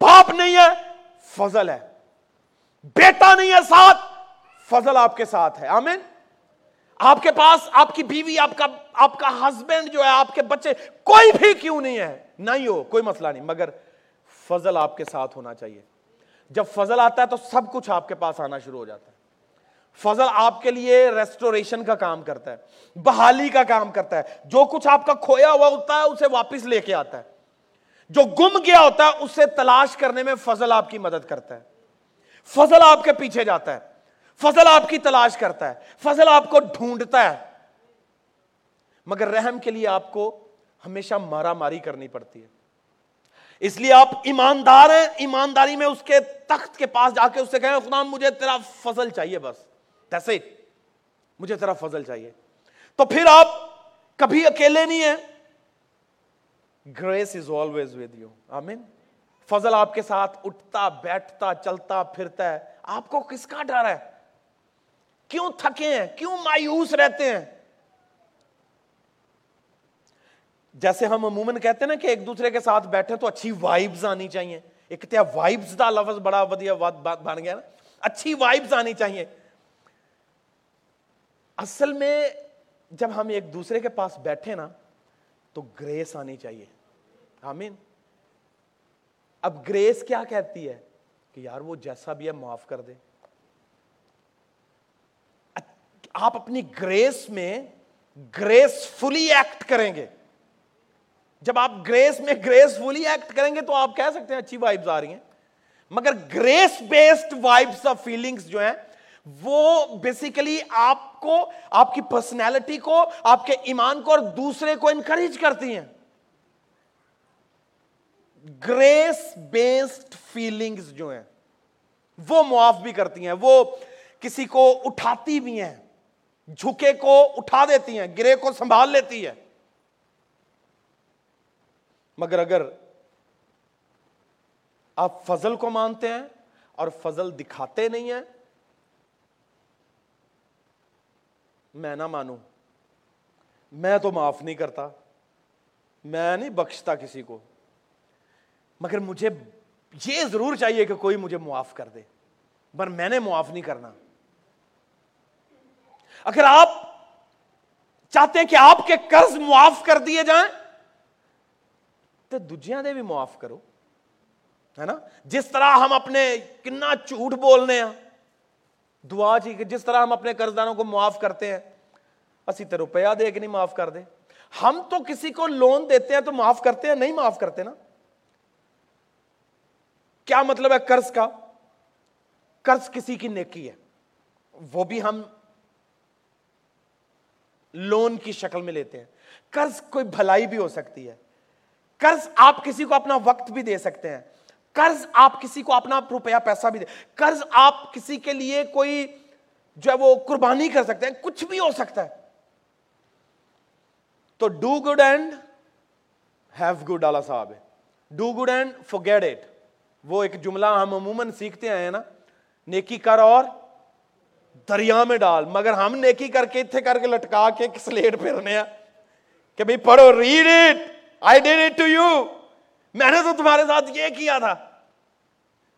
S1: باپ نہیں ہے، فضل ہے۔ بیٹا نہیں ہے، ساتھ فضل آپ کے ساتھ ہے۔ آمین۔ آپ کے پاس آپ کی بیوی، آپ کا آپ کا ہسبینڈ جو ہے، آپ کے بچے، کوئی بھی کیوں نہیں ہے؟ نہیں ہو، کوئی مسئلہ نہیں۔ مگر فضل آپ کے ساتھ ہونا چاہیے۔ جب فضل آتا ہے تو سب کچھ آپ کے پاس آنا شروع ہو جاتا ہے۔ فضل آپ کے لیے ریسٹوریشن کا کام کرتا ہے، بحالی کا کام کرتا ہے۔ جو کچھ آپ کا کھویا ہوا ہوتا ہے، اسے واپس لے کے آتا ہے۔ جو گم گیا ہوتا ہے، اسے تلاش کرنے میں فضل آپ کی مدد کرتا ہے۔ فضل آپ کے پیچھے جاتا ہے۔ فضل آپ کی تلاش کرتا ہے، فضل آپ کو ڈھونڈتا ہے۔ مگر رحم کے لیے آپ کو ہمیشہ مارا ماری کرنی پڑتی ہے۔ اس لیے آپ ایماندار ہیں، ایمانداری میں اس کے تخت کے پاس جا کے اس سے کہیں، خدا مجھے تیرا فضل چاہیے بس۔ ایسے مجھے تیرا فضل چاہیے۔ تو پھر آپ کبھی اکیلے نہیں ہیں۔ Grace is always with you آمین فضل آپ کے ساتھ اٹھتا، بیٹھتا، چلتا، پھرتا ہے۔ آپ کو کس کا ڈر ہے؟ کیوں تھکے ہیں؟ کیوں مایوس رہتے ہیں؟ جیسے ہم عموماً کہتے ہیں نا کہ ایک دوسرے کے ساتھ بیٹھے تو اچھی وائبز آنی چاہیے۔ ایک تیا وائبز دا لفظ بڑا ودیا بن گیا نا۔ اچھی وائبز آنی چاہیے۔ اصل میں جب ہم ایک دوسرے کے پاس بیٹھے نا تو گریس آنی چاہیے۔ آمین۔ اب گریس کیا کہتی ہے کہ یار وہ جیسا بھی ہے معاف کر دے۔ آپ اپنی گریس میں گریس فلی ایکٹ کریں گے۔ جب آپ گریس میں گریس فلی ایکٹ کریں گے تو آپ کہہ سکتے ہیں اچھی وائبز آ رہی ہیں۔ مگر grace based vibes of feelings جو ہیں، وہ بیسیکلی آپ کو، آپ کی پرسنالٹی کو، آپ کے ایمان کو اور دوسرے کو انکریج کرتی ہیں۔ گریس بیسڈ فیلنگز جو ہیں، وہ معاف بھی کرتی ہیں، وہ کسی کو اٹھاتی بھی ہیں۔ جھکے کو اٹھا دیتی ہیں، گرے کو سنبھال لیتی ہے مگر اگر آپ فضل کو مانتے ہیں اور فضل دکھاتے نہیں ہیں، میں نہ مانوں۔ میں تو معاف نہیں کرتا۔ میں نہیں بخشتا کسی کو۔ مگر مجھے یہ ضرور چاہیے کہ کوئی مجھے معاف کر دے۔ پر میں نے معاف نہیں کرنا۔ اگر آپ چاہتے ہیں کہ آپ کے قرض معاف کر دیے جائیں، تو دجیاں دے بھی معاف کرو، ہے نا؟ جس طرح ہم اپنے کنا جھوٹ بولنے ہیں، دعا جی کہ جس طرح ہم اپنے قرضداروں کو معاف کرتے ہیں، اسی تو روپیہ دے کے نہیں معاف کر دے ہم تو کسی کو لون دیتے ہیں تو معاف کرتے ہیں، نہیں معاف کرتے نا؟ کیا مطلب ہے قرض کا؟ قرض کسی کی نیکی ہے، وہ بھی ہم لون کی شکل میں لیتے ہیں۔ قرض کوئی بھلائی بھی ہو سکتی ہے۔ قرض آپ کسی کو اپنا وقت بھی دے سکتے ہیں۔ قرض آپ کسی کو اپنا روپیہ، پیسہ بھی دے۔ قرض آپ کسی کے لیے کوئی جو ہے وہ قربانی کر سکتے ہیں۔ کچھ بھی ہو سکتا ہے۔ تو do good and have good والا صاحب do good and forget it وہ ایک جملہ ہم عموماً سیکھتے ہیں نا۔ نیکی کر اور دریا میں ڈال۔ مگر ہم نیکی کر کے اتنے کر کے لٹکا کے سلیٹ پھرنے ہیں۔ کہ بھائی پڑھو read it I did it to you میں نے تو تمہارے ساتھ یہ کیا تھا۔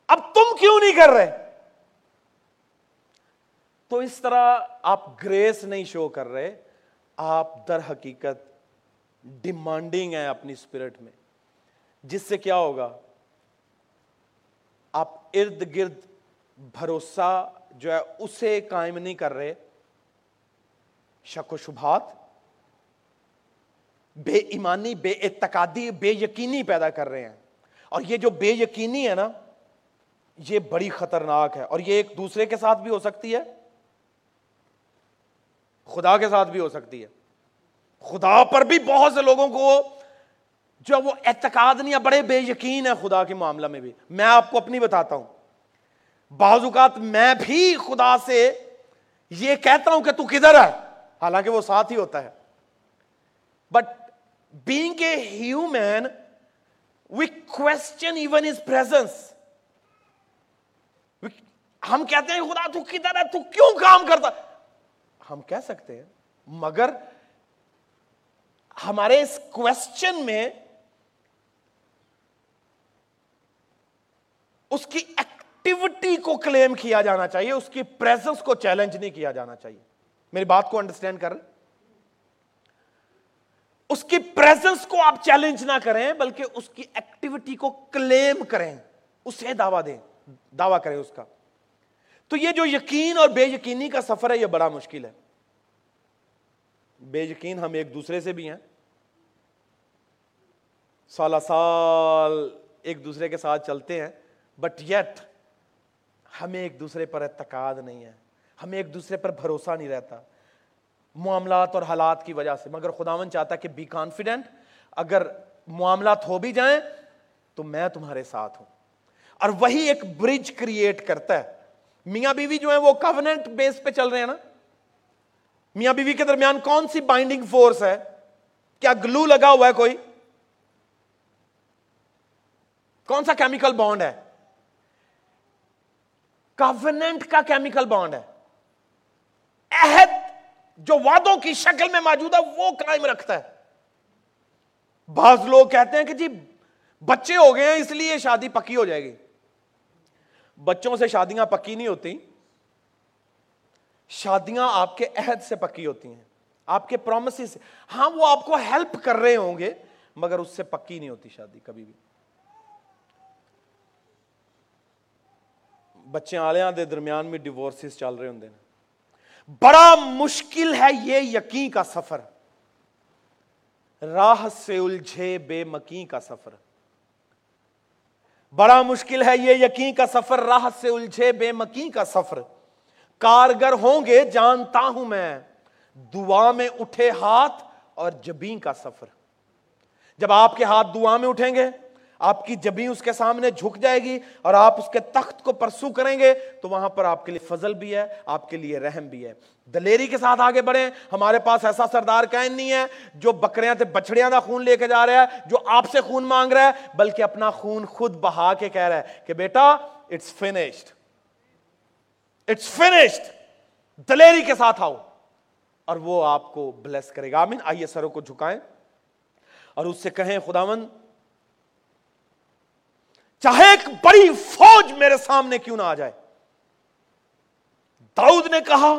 S1: اب تم کیوں نہیں کر رہے؟ تو اس طرح آپ گریس نہیں شو کر رہے۔ آپ در حقیقت ڈیمانڈنگ ہے اپنی اسپرٹ میں۔ جس سے کیا ہوگا؟ آپ ارد گرد بھروسہ جو ہے اسے قائم نہیں کر رہے۔ شک و شبہات، بے ایمانی، بے اعتقادی، بے یقینی پیدا کر رہے ہیں۔ اور یہ جو بے یقینی ہے نا، یہ بڑی خطرناک ہے۔ اور یہ ایک دوسرے کے ساتھ بھی ہو سکتی ہے۔ خدا کے ساتھ بھی ہو سکتی ہے۔ خدا پر بھی بہت سے لوگوں کو جو وہ اعتقاد نہیں ہے بڑے بے یقین ہے خدا کے معاملہ میں بھی۔ میں آپ کو اپنی بتاتا ہوں۔ بعض اوقات میں بھی خدا سے یہ کہتا ہوں کہ تو کدھر ہے؟ حالانکہ وہ ساتھ ہی ہوتا ہے۔ But being a human we question even his presence ہم کہتے ہیں، خدا، تو کدھر ہے؟ تو کیوں کام کرتا? ہم کہہ سکتے ہیں، مگر ہمارے اس کوشچن میں اس کی ایک ایکٹیویٹی کو کلیم کیا جانا چاہیے، اس کی پریزنس کو چیلنج نہیں کیا جانا چاہیے۔ میری بات کو انڈرسٹینڈ کر۔ اس کی پریزنس کو آپ چیلنج نہ کریں، بلکہ اس کی ایکٹیویٹی کو کلیم کریں۔ اسے دعویٰ دیں، دعویٰ کریں اس کا۔ تو یہ جو یقین اور بے یقینی کا سفر ہے، یہ بڑا مشکل ہے۔ بے یقین ہم ایک دوسرے سے بھی ہیں۔ سالہ سال ایک دوسرے کے ساتھ چلتے ہیں بٹ یٹ ہمیں ایک دوسرے پر اعتقاد نہیں ہے، ہمیں ایک دوسرے پر بھروسہ نہیں رہتا معاملات اور حالات کی وجہ سے۔ مگر خداون چاہتا کہ بی کانفیڈنٹ اگر معاملات ہو بھی جائیں تو میں تمہارے ساتھ ہوں۔ اور وہی ایک برج کریٹ کرتا ہے۔ میاں بیوی جو ہے وہ کوننٹ بیس پہ چل رہے ہیں نا۔ میاں بیوی کے درمیان کون سی بائنڈنگ فورس ہے؟ کیا گلو لگا ہوا ہے کوئی؟ کون سا کیمیکل بانڈ ہے؟ کوننٹ کا کیمیکل بانڈ ہے۔ عہد جو وعدوں کی شکل میں موجود ہے، وہ قائم رکھتا ہے۔ بعض لوگ کہتے ہیں کہ جی بچے ہو گئے ہیں، اس لیے شادی پکی ہو جائے گی۔ بچوں سے شادیاں پکی نہیں ہوتی۔ شادیاں آپ کے عہد سے پکی ہوتی ہیں۔ آپ کے پرومس سے۔ ہاں وہ آپ کو ہیلپ کر رہے ہوں گے، مگر اس سے پکی نہیں ہوتی شادی کبھی بھی۔ بچے آلیاں دے درمیان میں ڈیورسز چل رہے ہوں بڑا مشکل ہے یہ یقین کا سفر۔ راہ سے الجھے بے مکی کا سفر۔ بڑا مشکل ہے یہ یقین کا سفر۔ راہ سے الجھے بے مکی کا سفر۔ کارگر ہوں گے، جانتا ہوں میں۔ دعا میں اٹھے ہاتھ اور جبین کا سفر۔ جب آپ کے ہاتھ دعا میں اٹھیں گے آپ کی جبی اس کے سامنے جھک جائے گی اور آپ اس کے تخت کو پرسو کریں گے، تو وہاں پر آپ کے لیے فضل بھی ہے، آپ کے لیے رحم بھی ہے۔ دلیری کے ساتھ آگے بڑھیں، ہمارے پاس ایسا سردار کائن نہیں ہے جو بکریاں تے بچڑیاں دا خون لے کے جا رہا ہے، جو آپ سے خون مانگ رہا ہے، بلکہ اپنا خون خود بہا کے کہہ رہا ہے کہ بیٹا اٹس فنشڈ اٹس فنشڈ دلیری کے ساتھ آؤ اور وہ آپ کو بلیس کرے گا۔ آمین۔ آئیے سروں کو جھکائیں اور اس سے کہیں خداون چاہے ایک بڑی فوج میرے سامنے کیوں نہ آ جائے۔ داؤد نے کہا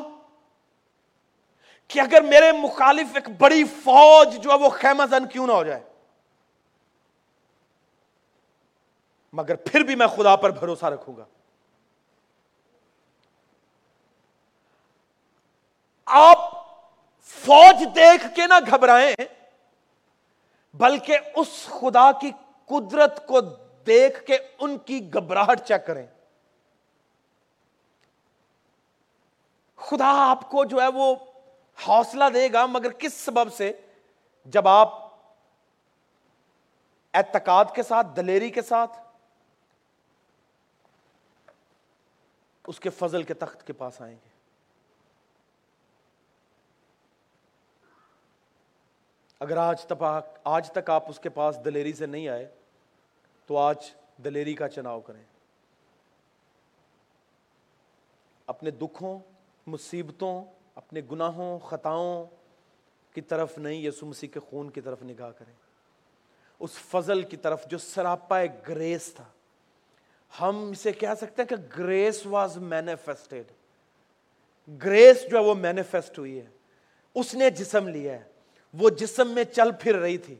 S1: کہ اگر میرے مخالف ایک بڑی فوج جو ہے وہ خیمہ زن کیوں نہ ہو جائے۔ مگر پھر بھی میں خدا پر بھروسہ رکھوں گا۔ آپ فوج دیکھ کے نہ گھبرائیں، بلکہ اس خدا کی قدرت کو دیکھ کے ان کی گھبراہٹ چیک کریں۔ خدا آپ کو جو ہے وہ حوصلہ دے گا، مگر کس سبب سے؟ جب آپ اعتقاد کے ساتھ، دلیری کے ساتھ اس کے فضل کے تخت کے پاس آئیں گے۔ اگر آج تک آج تک آپ اس کے پاس دلیری سے نہیں آئے تو آج دلیری کا چناؤ کریں۔ اپنے دکھوں، مصیبتوں، اپنے گناہوں، خطاؤں کی طرف نہیں یسو مسیح کے خون کی طرف نگاہ کریں۔ اس فضل کی طرف جو سراپا گریس تھا۔ ہم اسے کہہ سکتے ہیں کہ گریس واز مینیفیسٹیڈ گریس جو ہے وہ مینیفیسٹ ہوئی ہے۔ اس نے جسم لیا ہے۔ وہ جسم میں چل پھر رہی تھی۔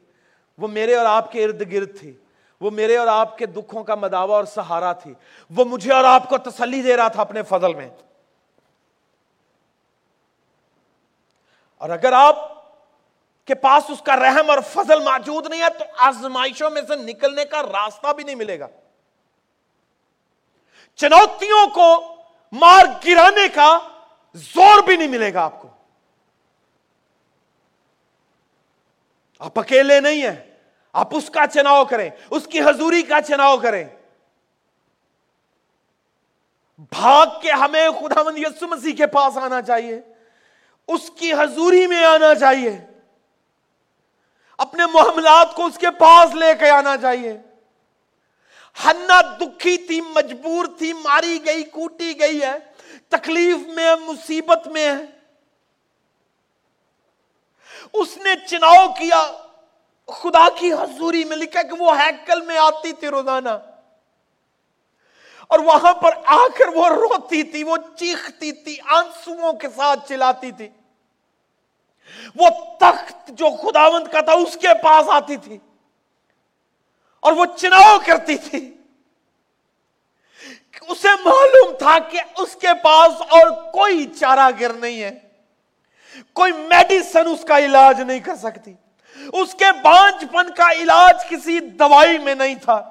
S1: وہ میرے اور آپ کے ارد گرد تھی۔ وہ میرے اور آپ کے دکھوں کا مداوع اور سہارا تھی۔ وہ مجھے اور آپ کو تسلی دے رہا تھا اپنے فضل میں۔ اور اگر آپ کے پاس اس کا رحم اور فضل موجود نہیں ہے تو آزمائشوں میں سے نکلنے کا راستہ بھی نہیں ملے گا۔ چنوتیوں کو مار گرانے کا زور بھی نہیں ملے گا آپ کو۔ آپ اکیلے نہیں ہیں۔ آپ اس کا چناؤ کریں، اس کی حضوری کا چناؤ کریں۔ بھاگ کے ہمیں خدا مند یسو مسیح کے پاس آنا چاہیے۔ اس کی حضوری میں آنا چاہیے۔ اپنے معاملات کو اس کے پاس لے کے آنا چاہیے۔ ہنا دکھی تھی، مجبور تھی، ماری گئی، کوٹی گئی ہے۔ تکلیف میں مصیبت میں ہے۔ اس نے چناؤ کیا۔ خدا کی حضوری میں لکھا کہ وہ ہیکل میں آتی تھی روزانہ۔ اور وہاں پر آ کر وہ روتی تھی، وہ چیختی تھی آنسو کے ساتھ چلاتی تھی۔ وہ تخت جو خداوند کا تھا، اس کے پاس آتی تھی۔ اور وہ چناؤ کرتی تھی۔ اسے معلوم تھا کہ اس کے پاس اور کوئی چارہ گر نہیں ہے۔ کوئی میڈیسن اس کا علاج نہیں کر سکتی۔ اس کے بانج پن کا علاج کسی دوائی میں نہیں تھا،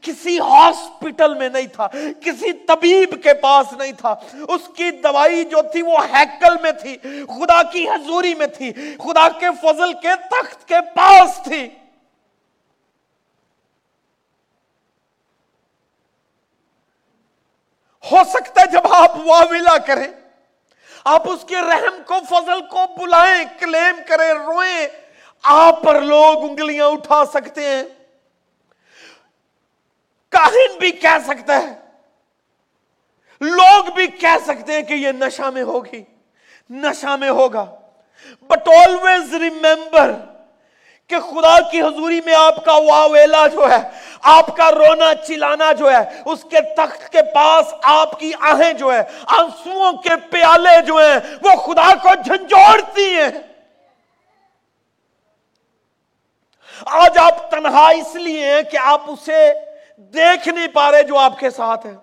S1: کسی ہاسپٹل میں نہیں تھا، کسی طبیب کے پاس نہیں تھا۔ اس کی دوائی جو تھی وہ ہیکل میں تھی، خدا کی حضوری میں تھی، خدا کے فضل کے تخت کے پاس تھی۔ ہو سکتا ہے جب آپ واویلا کریں، آپ اس کے رحم کو، فضل کو بلائیں، کلیم کریں، روئیں۔ آپ پر لوگ انگلیاں اٹھا سکتے ہیں۔ کاہن بھی کہہ سکتا ہے۔ لوگ بھی کہہ سکتے ہیں کہ یہ نشہ میں ہوگی۔ نشہ میں ہوگا۔ بٹ آلویز ریمبر کہ خدا کی حضوری میں آپ کا واویلا جو ہے، آپ کا رونا چلانا جو ہے، اس کے تخت کے پاس آپ کی آہیں جو ہے، آنسوؤں کے پیالے جو ہیں، وہ خدا کو جھنجھوڑتی ہیں۔ آج آپ تنہا اس لیے ہیں کہ آپ اسے دیکھ نہیں پا رہے جو آپ کے ساتھ ہے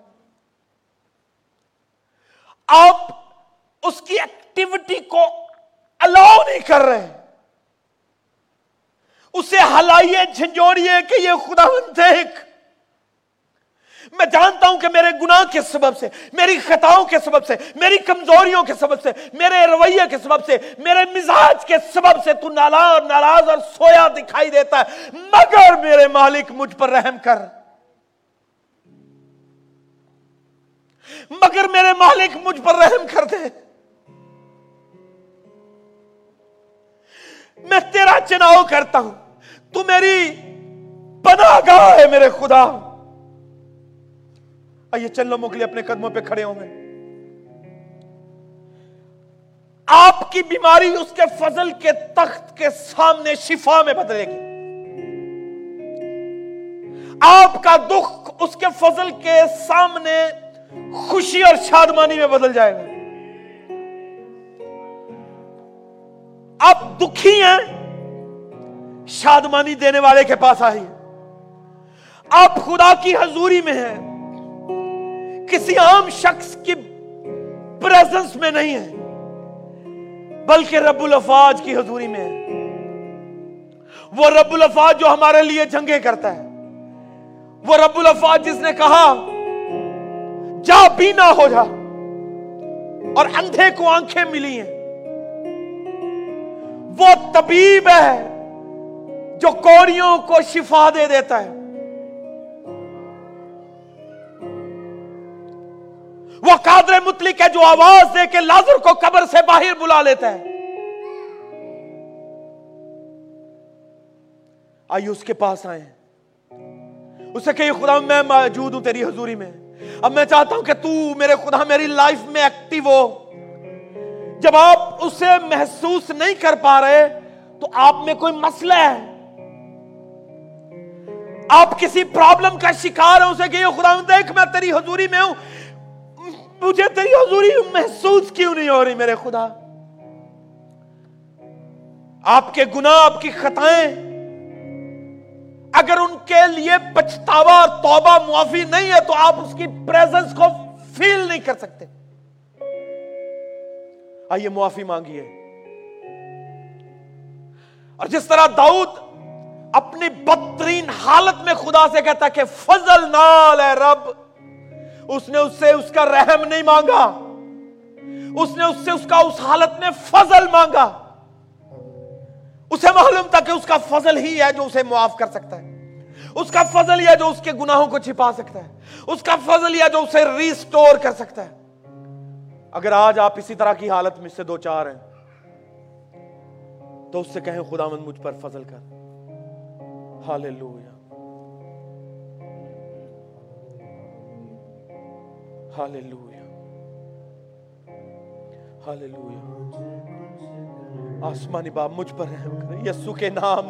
S1: آپ اس کی ایکٹیویٹی کو الاؤ نہیں کر رہے۔ اسے ہلائیے، جھنجھوڑیے کہ یہ خدا دیکھ۔ میں جانتا ہوں کہ میرے گناہ کے سبب سے، میری خطاؤں کے سبب سے، میری کمزوریوں کے سبب سے، میرے رویے کے سبب سے، میرے مزاج کے سبب سے تو ناراض اور سویا دکھائی دیتا ہے۔ مگر میرے مالک مجھ پر رحم کر۔ مگر میرے مالک مجھ پر رحم کر دے۔ میں تیرا چناؤ کرتا ہوں۔ تو میری پناہ گاہ ہے میرے خدا۔ آئیے چند لوگوں کے لیے اپنے قدموں پہ کھڑے ہوں میں آپ کی بیماری اس کے فضل کے تخت کے سامنے شفا میں بدلے گی۔ آپ کا دکھ اس کے فضل کے سامنے خوشی اور شادمانی میں بدل جائے گا۔ آپ دکھی ہیں، شادمانی دینے والے کے پاس آئیے۔ آپ خدا کی حضوری میں ہیں۔ کسی عام شخص کی پریزنس میں نہیں ہے، بلکہ رب الفاظ کی حضوری میں ہے۔ وہ رب الفاظ جو ہمارے لیے جنگیں کرتا ہے۔ وہ رب الفاظ جس نے کہا، جا بینا ہو جا۔ اور اندھے کو آنکھیں ملی ہیں۔ وہ طبیب ہے جو کوڑیوں کو شفا دے دیتا ہے۔ وہ قادر مطلق ہے جو آواز دے کے لازر کو قبر سے باہر بلا لیتا ہے۔ آئیے اس کے پاس آئے اسے کہ خدا، میں موجود ہوں تیری حضوری میں۔ اب میں چاہتا ہوں کہ تو میرے خدا، میری لائف میں ایکٹیو ہو۔ جب آپ اسے محسوس نہیں کر پا رہے، تو آپ میں کوئی مسئلہ ہے۔ آپ کسی پرابلم کا شکار ہیں، اسے کہ خدا، دیکھ، میں تیری حضوری میں ہوں۔ مجھے تیری حضوری محسوس کیوں نہیں ہو رہی میرے خدا؟ آپ کے گناہ، آپ کی خطائیں، اگر ان کے لیے پچھتاوا اور توبہ معافی نہیں ہے تو آپ اس کی پریزنس کو فیل نہیں کر سکتے۔ آئیے معافی مانگیے۔ اور جس طرح داؤد اپنی بدترین حالت میں خدا سے کہتا کہ فضل نال ہے رب اس نے اس سے اس کا رحم نہیں مانگا۔ اس نے اس سے اس کا اس حالت میں فضل مانگا۔ اسے معلوم تھا کہ اس کا فضل ہی ہے جو اسے معاف کر سکتا ہے۔ اس کا فضل ہی ہے جو اس کے گناہوں کو چھپا سکتا ہے۔ اس کا فضل ہی ہے جو اسے ریسٹور کر سکتا ہے۔ اگر آج آپ اسی طرح کی حالت میں سے دو چار ہیں، تو اس سے کہیں خدا مند مجھ پر فضل کر۔ ہاللویا ہاللویا ہاللویا آسمانی باپ، مجھ پر رحم کرے۔ یسو کے نام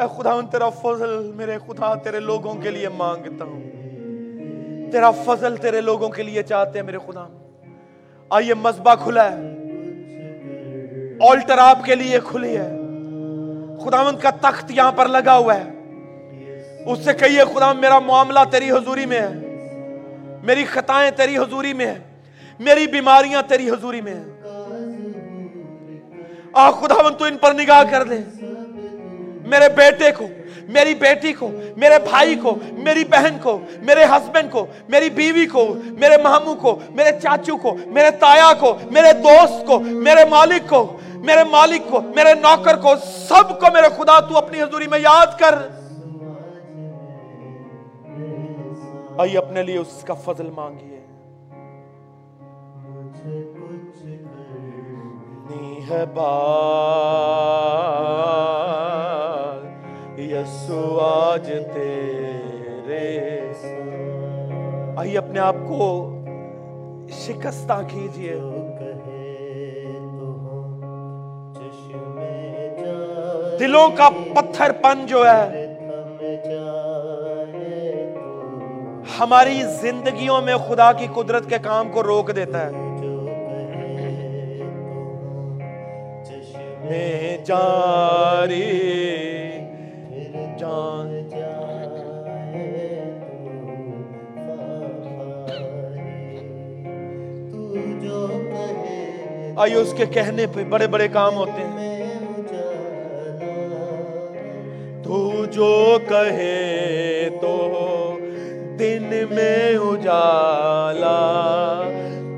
S1: اے خدا، ان تیرا فضل میرے خدا، تیرے لوگوں کے لیے مانگتا ہوں۔ تیرا فضل تیرے لوگوں کے لیے چاہتے ہیں میرے خدا۔ آئیے، مذبح کھلا ہے۔ آلٹر آپ کے لیے کھلی ہے۔ خداوند کا تخت یہاں پر لگا ہوا ہے۔ اس سے کہیے، خدا، میرا معاملہ تیری حضوری میں ہے۔ میری خطائیں تیری حضوری میں ہیں، میری بیماریاں تیری حضوری میں ہیں۔ آ خداوند تو ان پر نگاہ کر دے میرے بیٹے کو، میری بیٹی کو، میرے بھائی کو، میری بہن کو، میرے ہسبینڈ کو، میری بیوی کو، میرے ماموں کو، میرے چاچو کو، میرے تایا کو، میرے دوست کو، میرے مالک کو، میرے مالک کو، میرے نوکر کو، سب کو میرے خدا تو اپنی حضوری میں یاد کر۔ آئیے اپنے لیے اس کا فضل مانگیے۔ ہے بات۔ یسو آج تیرے آئیے اپنے آپ کو شکستہ کیجیے دلوں کا پتھر پن جو ہے ہماری زندگیوں میں خدا کی قدرت کے کام کو روک دیتا ہے۔ جاری جان آئیے اس کے کہنے پہ بڑے بڑے کام ہوتے ہیں۔ تو جو کہے تو دن میں اجالا۔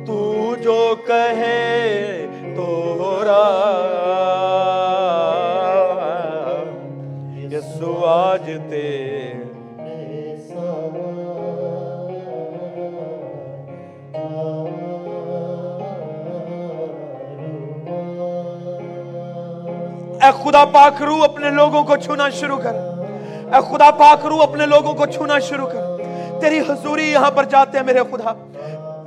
S1: تو جو کہے تو یسو، آج اے خدا پاک رو اپنے لوگوں کو چھونا شروع کر۔ اے خدا پاک رو اپنے لوگوں کو چھونا شروع کر۔ تیری حضوری یہاں پر جاتے ہیں میرے خدا۔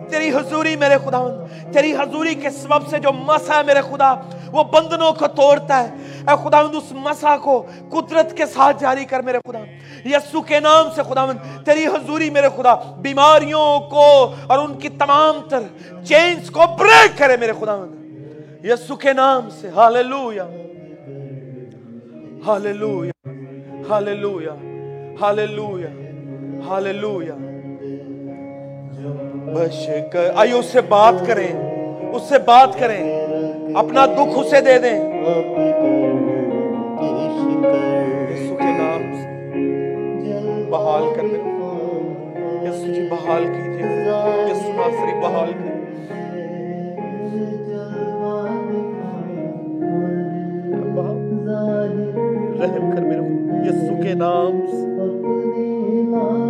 S1: تیری حضوری میرے خدا۔ تیری حضوری کے سبب سے جو مسا ہے میرے خدا، وہ بندنوں کو توڑتا ہے۔ اے خدا، اس مسا کو قدرت کے ساتھ جاری کر میرے خدا۔ یسو کے نام سے خدا، تیری حضوری میرے خدا، بیماریوں کو اور ان کی تمام تر چینز کو بریک کرے میرے خدا۔ یسو کے نام سے۔ Hallelujah hallelujah hallelujah hallelujah hallelujah بشکر آئیے اس سے بات کریں۔ اس سے بات کریں۔ اپنا دکھ اسے دے دیں۔ بحال کر دیں۔ یسو جی بحال کیجیے۔ یسو ناصری بحال کیجیے رحم کر میرے یسو کے نام سے۔